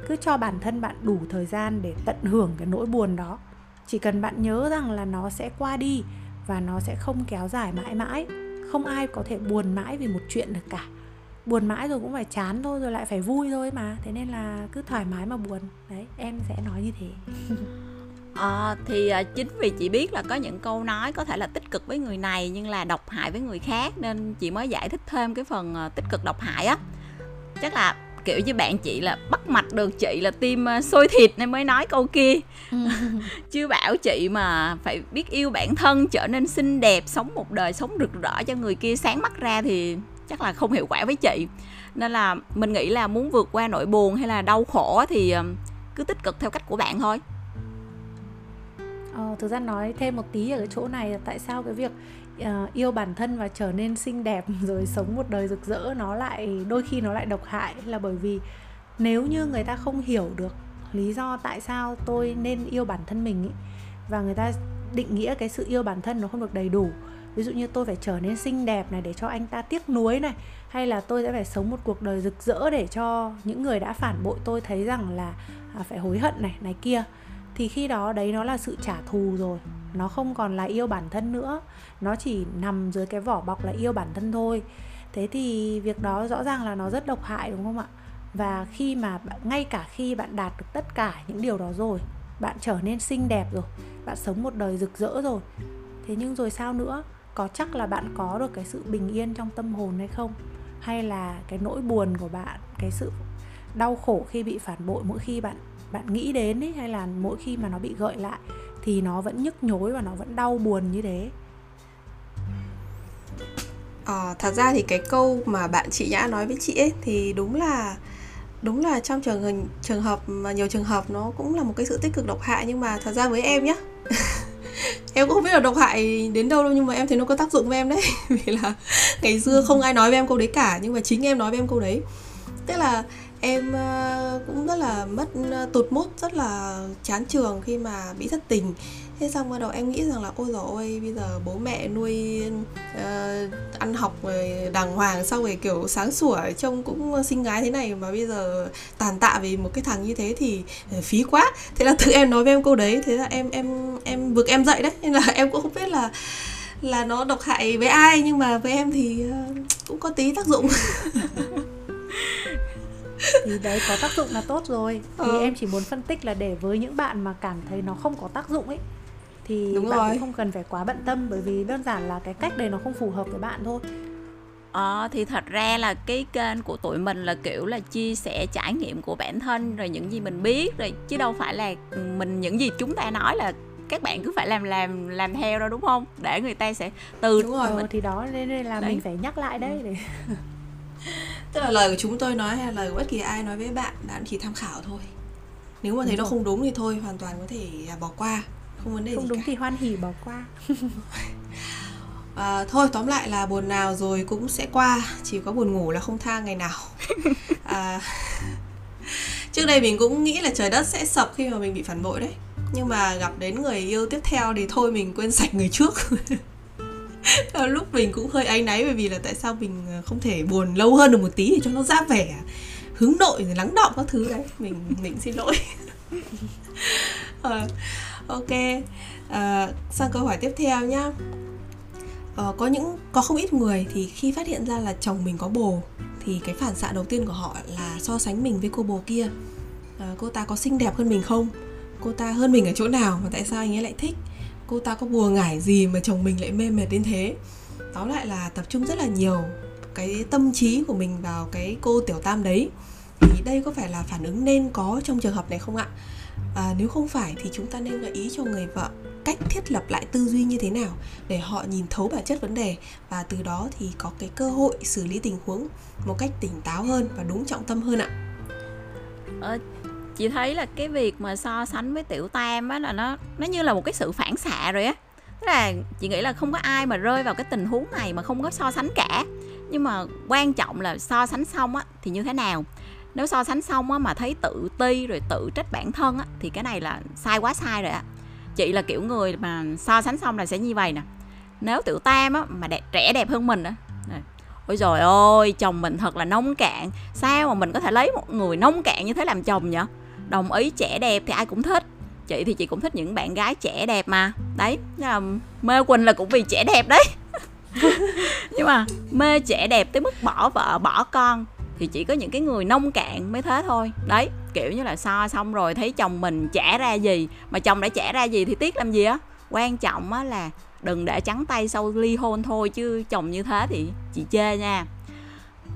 Cứ cho bản thân bạn đủ thời gian để tận hưởng cái nỗi buồn đó. Chỉ cần bạn nhớ rằng là nó sẽ qua đi và nó sẽ không kéo dài mãi mãi. Không ai có thể buồn mãi vì một chuyện được cả buồn mãi rồi cũng phải chán thôi rồi lại phải vui thôi mà. Thế nên là cứ thoải mái mà buồn. Đấy em sẽ nói như thế. À, thì chính vì chị biết là có những câu nói có thể là tích cực với người này nhưng là độc hại với người khác nên chị mới giải thích thêm cái phần à, tích cực độc hại á. Chắc là kiểu như bạn chị là bắt mạch được chị là tim uh, sôi thịt nên mới nói câu kia. Chứ bảo chị mà phải biết yêu bản thân trở nên xinh đẹp sống một đời sống rực rỡ cho người kia sáng mắt ra thì chắc là không hiệu quả với chị. Nên là mình nghĩ là muốn vượt qua nỗi buồn hay là đau khổ thì ờ, cứ tích cực theo cách của bạn thôi. Ờ, thực ra nói thêm một tí ở cái chỗ này là tại sao cái việc uh, yêu bản thân và trở nên xinh đẹp rồi sống một đời rực rỡ nó lại đôi khi nó lại độc hại là bởi vì nếu như người ta không hiểu được lý do tại sao tôi nên yêu bản thân mình ý, và người ta định nghĩa cái sự yêu bản thân nó không được đầy đủ ví dụ như tôi phải trở nên xinh đẹp này để cho anh ta tiếc nuối này, hay là tôi sẽ phải sống một cuộc đời rực rỡ để cho những người đã phản bội tôi thấy rằng là à, phải hối hận này này kia. Thì khi đó, đấy nó là sự trả thù rồi. Nó không còn là yêu bản thân nữa. Nó chỉ nằm dưới cái vỏ bọc là yêu bản thân thôi. Thế thì việc đó rõ ràng là nó rất độc hại, đúng không ạ? Và khi mà ngay cả khi bạn đạt được tất cả những điều đó rồi, bạn trở nên xinh đẹp rồi, bạn sống một đời rực rỡ rồi. Thế nhưng rồi sao nữa? Có chắc là bạn có được cái sự bình yên trong tâm hồn hay không? Hay là cái nỗi buồn của bạn cái sự đau khổ khi bị phản bội mỗi khi bạn bạn nghĩ đến ấy hay là mỗi khi mà nó bị gợi lại thì nó vẫn nhức nhối và nó vẫn đau buồn như thế? À, thật ra thì cái câu mà bạn chị nhã nói với chị ấy thì đúng là đúng là trong trường trường hợp mà nhiều trường hợp nó cũng là một cái sự tích cực độc hại nhưng mà thật ra với em nhá. em cũng không biết là độc hại đến đâu đâu nhưng mà em thấy nó có tác dụng với em đấy. Vì là ngày xưa không ai nói với em câu đấy cả nhưng mà chính em nói với em câu đấy. Tức là em ờ, cũng rất là mất ờ, tụt mút rất là chán trường khi mà bị thất tình thế xong bắt đầu em nghĩ rằng là ôi dồi ôi bây giờ bố mẹ nuôi uh, ăn học rồi đàng hoàng xong rồi kiểu sáng sủa trông cũng xinh gái thế này mà bây giờ tàn tạ vì một cái thằng như thế thì phí quá. Thế là tự em nói với em câu đấy thế là em em em vực em dậy đấy. Nên là em cũng không biết là là nó độc hại với ai nhưng mà với em thì uh, cũng có tí tác dụng. Thì đấy có tác dụng là tốt rồi. Thì ừ. em chỉ muốn phân tích là để với những bạn mà cảm thấy nó không có tác dụng ấy thì Đúng bạn rồi. cũng không cần phải quá bận tâm bởi vì đơn giản là cái cách này nó không phù hợp với bạn thôi Ờ thì thật ra là cái kênh của tụi mình là kiểu là chia sẻ trải nghiệm của bản thân rồi những gì mình biết rồi chứ đâu phải là mình những gì chúng ta nói là các bạn cứ phải làm làm làm theo đâu đúng không? Để người ta sẽ từ đúng rồi. Mình... thì đó nên là đấy. mình phải nhắc lại đấy để tức là lời của chúng tôi nói hay là lời của bất kỳ ai nói với bạn bạn chỉ tham khảo thôi nếu mà thấy đúng nó rồi. không đúng thì thôi hoàn toàn có thể à, bỏ qua không vấn đề không gì đúng cả. thì hoan hỉ bỏ qua. À, thôi tóm lại là buồn nào rồi cũng sẽ qua chỉ có buồn ngủ là không tha ngày nào. À, trước đây mình cũng nghĩ là trời đất sẽ sập khi mà mình bị phản bội đấy. Nhưng mà gặp đến người yêu tiếp theo thì thôi mình quên sạch người trước. Lúc mình cũng hơi áy náy bởi vì là tại sao mình không thể buồn lâu hơn được một tí để cho nó ra vẻ hướng nội rồi lắng động các thứ đấy. Mình mình xin lỗi. Uh, ok. À, sang câu hỏi tiếp theo nhá. À, có những có không ít người thì khi phát hiện ra là chồng mình có bồ thì cái phản xạ đầu tiên của họ là so sánh mình với cô bồ kia. À, cô ta có xinh đẹp hơn mình không? Cô ta hơn mình ở chỗ nào mà tại sao anh ấy lại thích? Cô ta có bùa ngải gì mà chồng mình lại mê mệt đến thế? Tóm lại là tập trung rất là nhiều cái tâm trí của mình vào cái cô tiểu tam đấy. Thì đây có phải là phản ứng nên có trong trường hợp này không ạ? À, nếu không phải thì chúng ta nên gợi ý cho người vợ cách thiết lập lại tư duy như thế nào để họ nhìn thấu bản chất vấn đề và từ đó thì có cái cơ hội xử lý tình huống một cách tỉnh táo hơn và đúng trọng tâm hơn ạ. Ờ, chị thấy là cái việc mà so sánh với tiểu tam á là nó nó như là một cái sự phản xạ rồi á. Tức là chị nghĩ là không có ai mà rơi vào cái tình huống này mà không có so sánh cả. Nhưng mà quan trọng là so sánh xong á thì như thế nào? Nếu so sánh xong á mà thấy tự ti rồi tự trách bản thân á thì cái này là sai quá sai rồi ạ chị là kiểu người mà so sánh xong là sẽ như vậy nè. Nếu tiểu tam á mà đẹp, trẻ đẹp hơn mình á ôi rồi ôi chồng mình thật là nông cạn. Sao mà mình có thể lấy một người nông cạn như thế làm chồng nhở? Đồng ý trẻ đẹp thì ai cũng thích. Chị thì chị cũng thích những bạn gái trẻ đẹp mà. Đấy là mê quỳnh là cũng vì trẻ đẹp đấy. Nhưng mà mê trẻ đẹp tới mức bỏ vợ bỏ con thì chỉ có những cái người nông cạn mới thế thôi. Đấy kiểu như là so xong rồi thấy chồng mình trả ra gì. Mà chồng đã trả ra gì thì tiếc làm gì á? Quan trọng á là đừng để trắng tay sau ly hôn thôi chứ chồng như thế thì chị chê nha.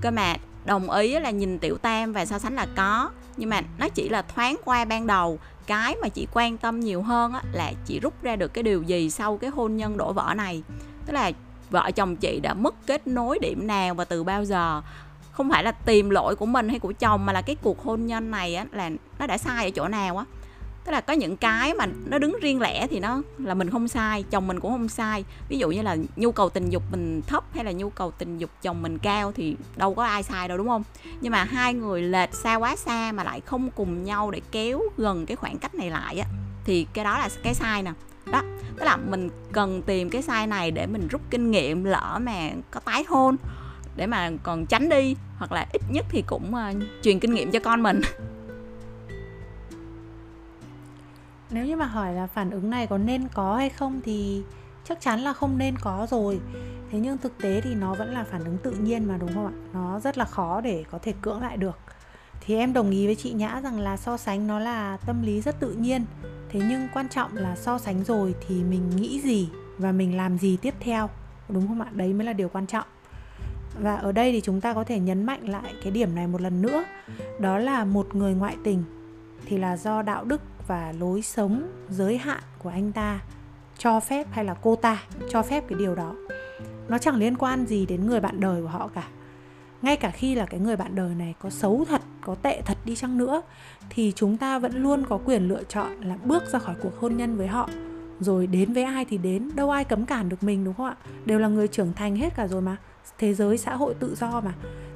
Cơ mà đồng ý là nhìn tiểu tam và so sánh là có. Nhưng mà nó chỉ là thoáng qua ban đầu. Cái mà chị quan tâm nhiều hơn á, là chị rút ra được cái điều gì sau cái hôn nhân đổ vỡ này. Tức là vợ chồng chị đã mất kết nối điểm nào và từ bao giờ? Không phải là tìm lỗi của mình hay của chồng mà là cái cuộc hôn nhân này á, là nó đã sai ở chỗ nào á. Tức là có những cái mà nó đứng riêng lẻ thì nó là mình không sai, chồng mình cũng không sai. Ví dụ như là nhu cầu tình dục mình thấp hay là nhu cầu tình dục chồng mình cao thì đâu có ai sai đâu, đúng không? Nhưng mà hai người lệch xa quá xa mà lại không cùng nhau để kéo gần cái khoảng cách này lại á, thì cái đó là cái sai nè. Đó, tức là mình cần tìm cái sai này để mình rút kinh nghiệm, lỡ mà có tái hôn để mà còn tránh đi hoặc là ít nhất thì cũng uh, truyền kinh nghiệm cho con mình. Nếu như mà hỏi là phản ứng này có nên có hay không thì chắc chắn là không nên có rồi. Thế nhưng thực tế thì nó vẫn là phản ứng tự nhiên mà đúng không ạ? Nó rất là khó để có thể cưỡng lại được. Thì em đồng ý với chị nhã rằng là so sánh nó là tâm lý rất tự nhiên. Thế nhưng quan trọng là so sánh rồi thì mình nghĩ gì và mình làm gì tiếp theo đúng không ạ? Đấy mới là điều quan trọng và ở đây thì chúng ta có thể nhấn mạnh lại cái điểm này một lần nữa. Đó là một người ngoại tình thì là do đạo đức và lối sống, giới hạn của anh ta cho phép hay là cô ta cho phép cái điều đó. Nó chẳng liên quan gì đến người bạn đời của họ cả. Ngay cả khi là cái người bạn đời này có xấu thật, có tệ thật đi chăng nữa, thì chúng ta vẫn luôn có quyền lựa chọn là bước ra khỏi cuộc hôn nhân với họ. Rồi đến với ai thì đến, đâu ai cấm cản được mình, đúng không ạ? Đều là người trưởng thành hết cả rồi mà thế giới xã hội tự do mà.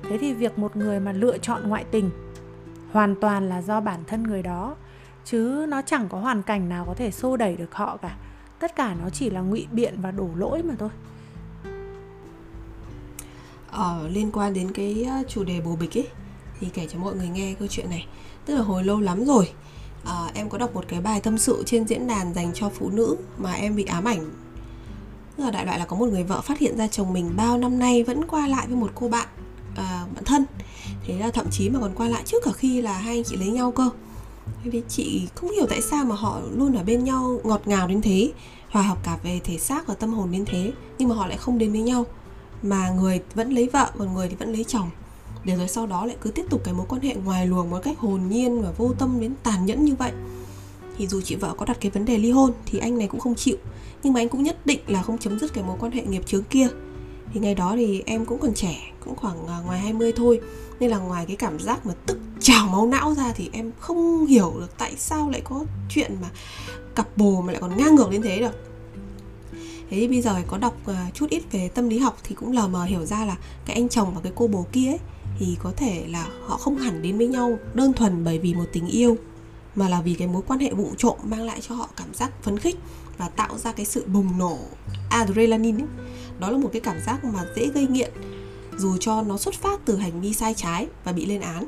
Thế thì việc một người mà lựa chọn ngoại tình hoàn toàn là do bản thân người đó chứ nó chẳng có hoàn cảnh nào có thể xô đẩy được họ cả. Tất cả nó chỉ là ngụy biện và đổ lỗi mà thôi. Ờ, liên quan đến cái ờ, chủ đề bồ bịch ấy thì kể cho mọi người nghe câu chuyện này. Tức là hồi lâu lắm rồi à, em có đọc một cái bài tâm sự trên diễn đàn dành cho phụ nữ mà em bị ám ảnh là đại loại là có một người vợ phát hiện ra chồng mình bao năm nay vẫn qua lại với một cô bạn à, bạn thân. Thế là thậm chí mà còn qua lại trước cả khi là hai anh chị lấy nhau cơ. Thế thì chị không hiểu tại sao mà họ luôn ở bên nhau ngọt ngào đến thế hòa hợp cả về thể xác và tâm hồn đến thế nhưng mà họ lại không đến với nhau. Mà người vẫn lấy vợ còn người thì vẫn lấy chồng. Để rồi sau đó lại cứ tiếp tục cái mối quan hệ ngoài luồng một cách hồn nhiên và vô tâm đến tàn nhẫn như vậy. Thì dù chị vợ có đặt cái vấn đề ly hôn thì anh này cũng không chịu nhưng mà anh cũng nhất định là không chấm dứt cái mối quan hệ nghiệp chướng kia. Thì ngày đó thì em cũng còn trẻ, cũng khoảng à, ngoài 20 thôi. Nên là ngoài cái cảm giác mà tức trào máu não ra thì em không hiểu được tại sao lại có chuyện mà cặp bồ mà lại còn ngang ngược đến thế được. Thế thì bây giờ có đọc à, chút ít về tâm lý học thì cũng lờ mờ hiểu ra là cái anh chồng và cái cô bồ kia ấy, thì có thể là họ không hẳn đến với nhau đơn thuần bởi vì một tình yêu mà là vì cái mối quan hệ vụ trộm mang lại cho họ cảm giác phấn khích và tạo ra cái sự bùng nổ adrenaline ấy. đó là một cái cảm giác mà dễ gây nghiện, dù cho nó xuất phát từ hành vi sai trái và bị lên án.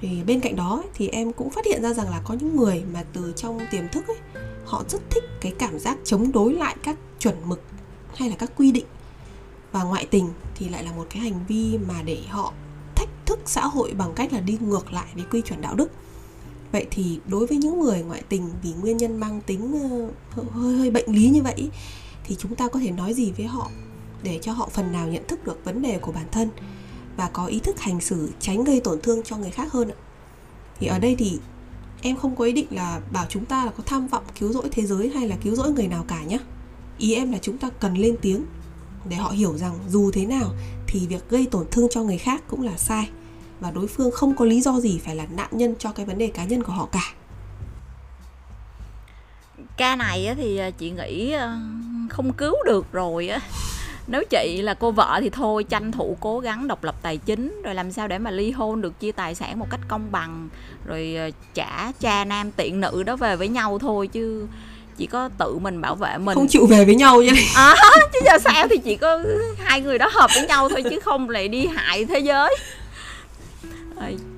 Thì bên cạnh đó thì em cũng phát hiện ra rằng là có những người mà từ trong tiềm thức ấy, họ rất thích cái cảm giác chống đối lại các chuẩn mực hay là các quy định. Và ngoại tình thì lại là một cái hành vi mà để họ thách thức xã hội bằng cách là đi ngược lại với quy chuẩn đạo đức vậy thì đối với những người ngoại tình vì nguyên nhân mang tính uh, hơi hơi bệnh lý như vậy thì chúng ta có thể nói gì với họ để cho họ phần nào nhận thức được vấn đề của bản thân và có ý thức hành xử tránh gây tổn thương cho người khác hơn ạ? Thì ở đây thì em không có ý định là bảo chúng ta là có tham vọng cứu rỗi thế giới hay là cứu rỗi người nào cả nhé ý em là chúng ta cần lên tiếng để họ hiểu rằng dù thế nào thì việc gây tổn thương cho người khác cũng là sai và đối phương không có lý do gì phải là nạn nhân cho cái vấn đề cá nhân của họ cả. Ca này thì à, chị nghĩ à, không cứu được rồi á. Nếu chị là cô vợ thì thôi tranh thủ cố gắng độc lập tài chính rồi làm sao để mà ly hôn được chia tài sản một cách công bằng rồi à, trả cha nam tiện nữ đó về với nhau thôi chứ chỉ có tự mình bảo vệ mình. Không chịu về với nhau này à, chứ giờ sao thì chỉ có hai người đó hợp với nhau thôi chứ không lại đi hại thế giới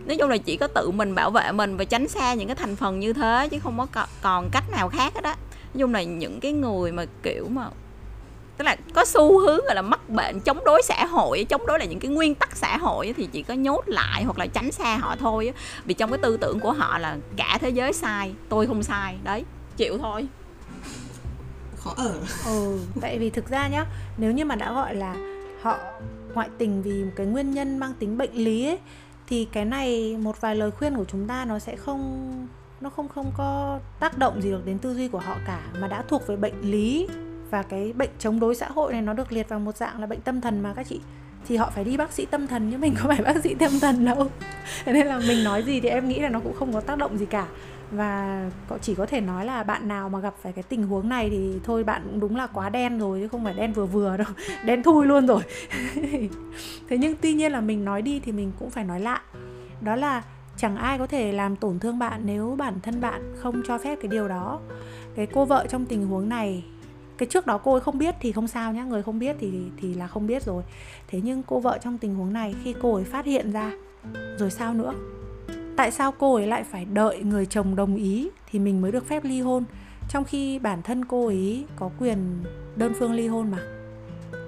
nói chung là chỉ có tự mình bảo vệ mình và tránh xa những cái thành phần như thế chứ không có còn cách nào khác hết á. Nói chung là những cái người mà kiểu mà tức là có xu hướng gọi là mắc bệnh chống đối xã hội chống đối là những cái nguyên tắc xã hội thì chỉ có nhốt lại hoặc là tránh xa họ thôi vì trong cái tư tưởng của họ là cả thế giới sai tôi không sai đấy chịu thôi. Khó ở. Ừ tại vì thực ra nhá nếu như mà đã gọi là họ ngoại tình vì một cái nguyên nhân mang tính bệnh lý ấy thì cái này một vài lời khuyên của chúng ta nó sẽ không, nó không không có tác động gì được đến tư duy của họ cả, mà đã thuộc về bệnh lý và cái bệnh chống đối xã hội này nó được liệt vào một dạng là bệnh tâm thần mà các chị. Thì họ phải đi bác sĩ tâm thần nhưng mình có phải bác sĩ tâm thần đâu. Nên là mình nói gì thì em nghĩ là nó cũng không có tác động gì cả và chỉ có thể nói là bạn nào mà gặp phải cái tình huống này thì thôi, bạn cũng đúng là quá đen rồi chứ không phải đen vừa vừa đâu, đen thui luôn rồi. Thế nhưng tuy nhiên là mình nói đi thì mình cũng phải nói lại. Đó là chẳng ai có thể làm tổn thương bạn nếu bản thân bạn không cho phép cái điều đó. Cái cô vợ trong tình huống này, cái trước đó cô ấy không biết thì không sao nhá, người không biết thì thì là không biết rồi. Thế nhưng cô vợ trong tình huống này, khi cô ấy phát hiện ra, rồi sao nữa? Tại sao cô ấy lại phải đợi người chồng đồng ý thì mình mới được phép ly hôn, trong khi bản thân cô ấy có quyền đơn phương ly hôn mà?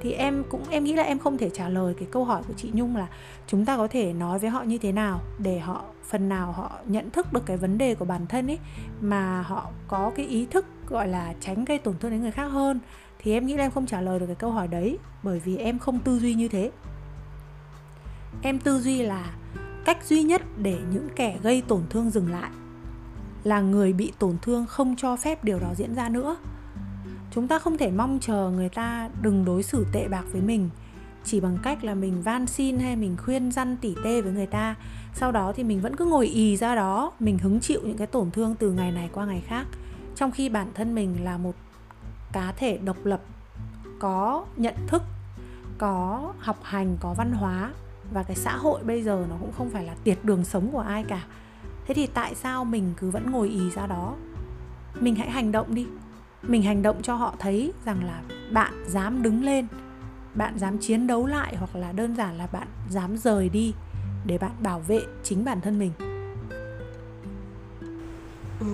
Thì em cũng, em nghĩ là em không thể trả lời cái câu hỏi của chị Nhung là chúng ta có thể nói với họ như thế nào để họ, phần nào họ nhận thức được cái vấn đề của bản thân ấy, mà họ có cái ý thức gọi là tránh gây tổn thương đến người khác hơn. Thì em nghĩ là em không trả lời được cái câu hỏi đấy bởi vì em không tư duy như thế. Em tư duy là cách duy nhất để những kẻ gây tổn thương dừng lại, là người bị tổn thương không cho phép điều đó diễn ra nữa. Chúng ta không thể mong chờ người ta đừng đối xử tệ bạc với mình, chỉ bằng cách là mình van xin hay mình khuyên răn tỉ tê với người ta. Sau đó thì mình vẫn cứ ngồi ì ra đó, mình hứng chịu những cái tổn thương từ ngày này qua ngày khác. Trong khi bản thân mình là một cá thể độc lập, có nhận thức, có học hành, có văn hóa và cái xã hội bây giờ nó cũng không phải là tiệt đường sống của ai cả. Thế thì tại sao mình cứ vẫn ngồi ý ra đó? Mình hãy hành động đi. Mình hành động cho họ thấy rằng là bạn dám đứng lên, bạn dám chiến đấu lại hoặc là đơn giản là bạn dám rời đi để bạn bảo vệ chính bản thân mình. Ừ.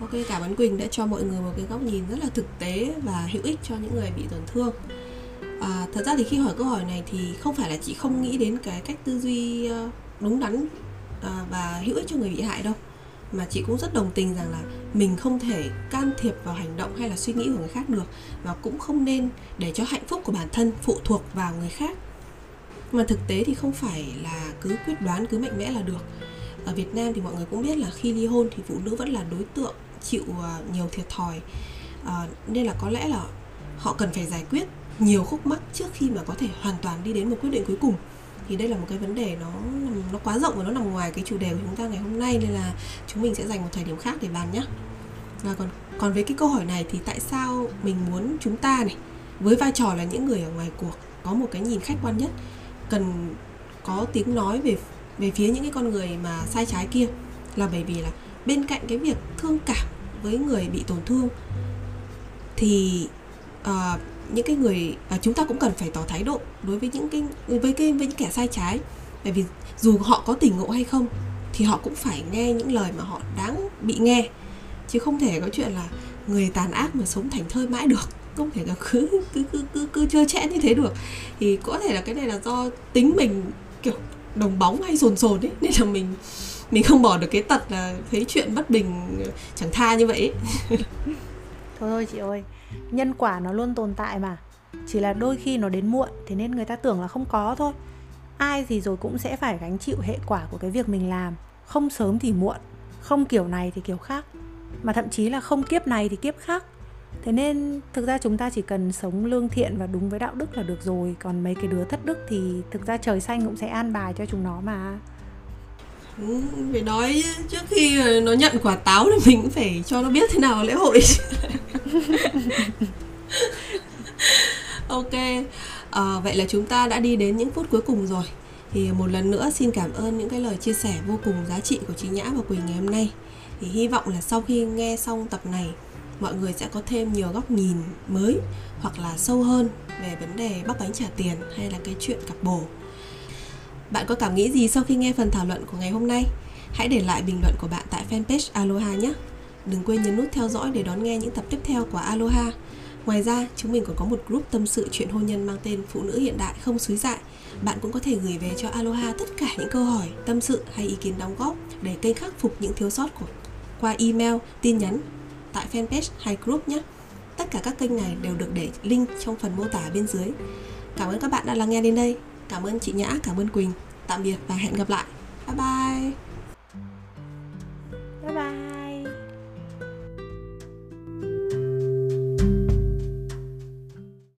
ok, cảm ơn quỳnh đã cho mọi người một cái góc nhìn rất là thực tế và hữu ích cho những người bị tổn thương à, thật ra thì khi hỏi câu hỏi này thì không phải là chị không nghĩ đến cái cách tư duy ờ, đúng đắn ờ, và hữu ích cho người bị hại đâu. Mà chị cũng rất đồng tình rằng là mình không thể can thiệp vào hành động hay là suy nghĩ của người khác được và cũng không nên để cho hạnh phúc của bản thân phụ thuộc vào người khác. Mà thực tế thì không phải là cứ quyết đoán cứ mạnh mẽ là được. Ở Việt Nam thì mọi người cũng biết là khi ly hôn thì phụ nữ vẫn là đối tượng chịu ờ, nhiều thiệt thòi. À, nên là có lẽ là họ cần phải giải quyết nhiều khúc mắc trước khi mà có thể hoàn toàn đi đến một quyết định cuối cùng. Thì đây là một cái vấn đề nó nó quá rộng và nó nằm ngoài cái chủ đề của chúng ta ngày hôm nay nên là chúng mình sẽ dành một thời điểm khác để bàn nhé và còn còn với cái câu hỏi này thì tại sao mình muốn chúng ta này với vai trò là những người ở ngoài cuộc có một cái nhìn khách quan nhất cần có tiếng nói về về phía những cái con người mà sai trái kia là bởi vì là bên cạnh cái việc thương cảm với người bị tổn thương thì uh, những cái người à, chúng ta cũng cần phải tỏ thái độ đối với những cái với cái với những kẻ sai trái. Bởi vì dù họ có tỉnh ngộ hay không thì họ cũng phải nghe những lời mà họ đáng bị nghe. Chứ không thể có chuyện là người tàn ác mà sống thành thơi mãi được. Không thể là cứ cứ cứ cứ, cứ chơi chẽ như thế được. Thì có thể là cái này là do tính mình kiểu đồng bóng hay sồn sồn ấy nên là mình mình không bỏ được cái tật là thấy chuyện bất bình ờ, chẳng tha như vậy thôi thôi chị ơi nhân quả nó luôn tồn tại mà. Chỉ là đôi khi nó đến muộn thế nên người ta tưởng là không có thôi. Ai thì rồi cũng sẽ phải gánh chịu hệ quả của cái việc mình làm. Không sớm thì muộn không kiểu này thì kiểu khác mà thậm chí là không kiếp này thì kiếp khác. Thế nên thực ra chúng ta chỉ cần sống lương thiện và đúng với đạo đức là được rồi còn mấy cái đứa thất đức thì thực ra trời xanh cũng sẽ an bài cho chúng nó mà. Ừ, phải nói trước khi nó nhận quả táo thì mình cũng phải cho nó biết thế nào lễ hội ok à, vậy là chúng ta đã đi đến những phút cuối cùng rồi. Thì một lần nữa xin cảm ơn những cái lời chia sẻ vô cùng giá trị của chị nhã và quỳnh ngày hôm nay. Thì hy vọng là sau khi nghe xong tập này mọi người sẽ có thêm nhiều góc nhìn mới hoặc là sâu hơn về vấn đề bóc bánh trả tiền hay là cái chuyện cặp bồ. Bạn có cảm nghĩ gì sau khi nghe phần thảo luận của ngày hôm nay? Hãy để lại bình luận của bạn tại fanpage aloha nhé đừng quên nhấn nút theo dõi để đón nghe những tập tiếp theo của aloha Ngoài ra, chúng mình còn có một group tâm sự chuyện hôn nhân mang tên Phụ nữ hiện đại không suối dại. Bạn cũng có thể gửi về cho Aloha tất cả những câu hỏi, tâm sự hay ý kiến đóng góp để kênh khắc phục những thiếu sót của qua email, tin nhắn tại fanpage hay group nhé. Tất cả các kênh này đều được để link trong phần mô tả bên dưới. Cảm ơn các bạn đã lắng nghe đến đây. Cảm ơn chị Nhã, cảm ơn Quỳnh. Tạm biệt và hẹn gặp lại. Bye bye.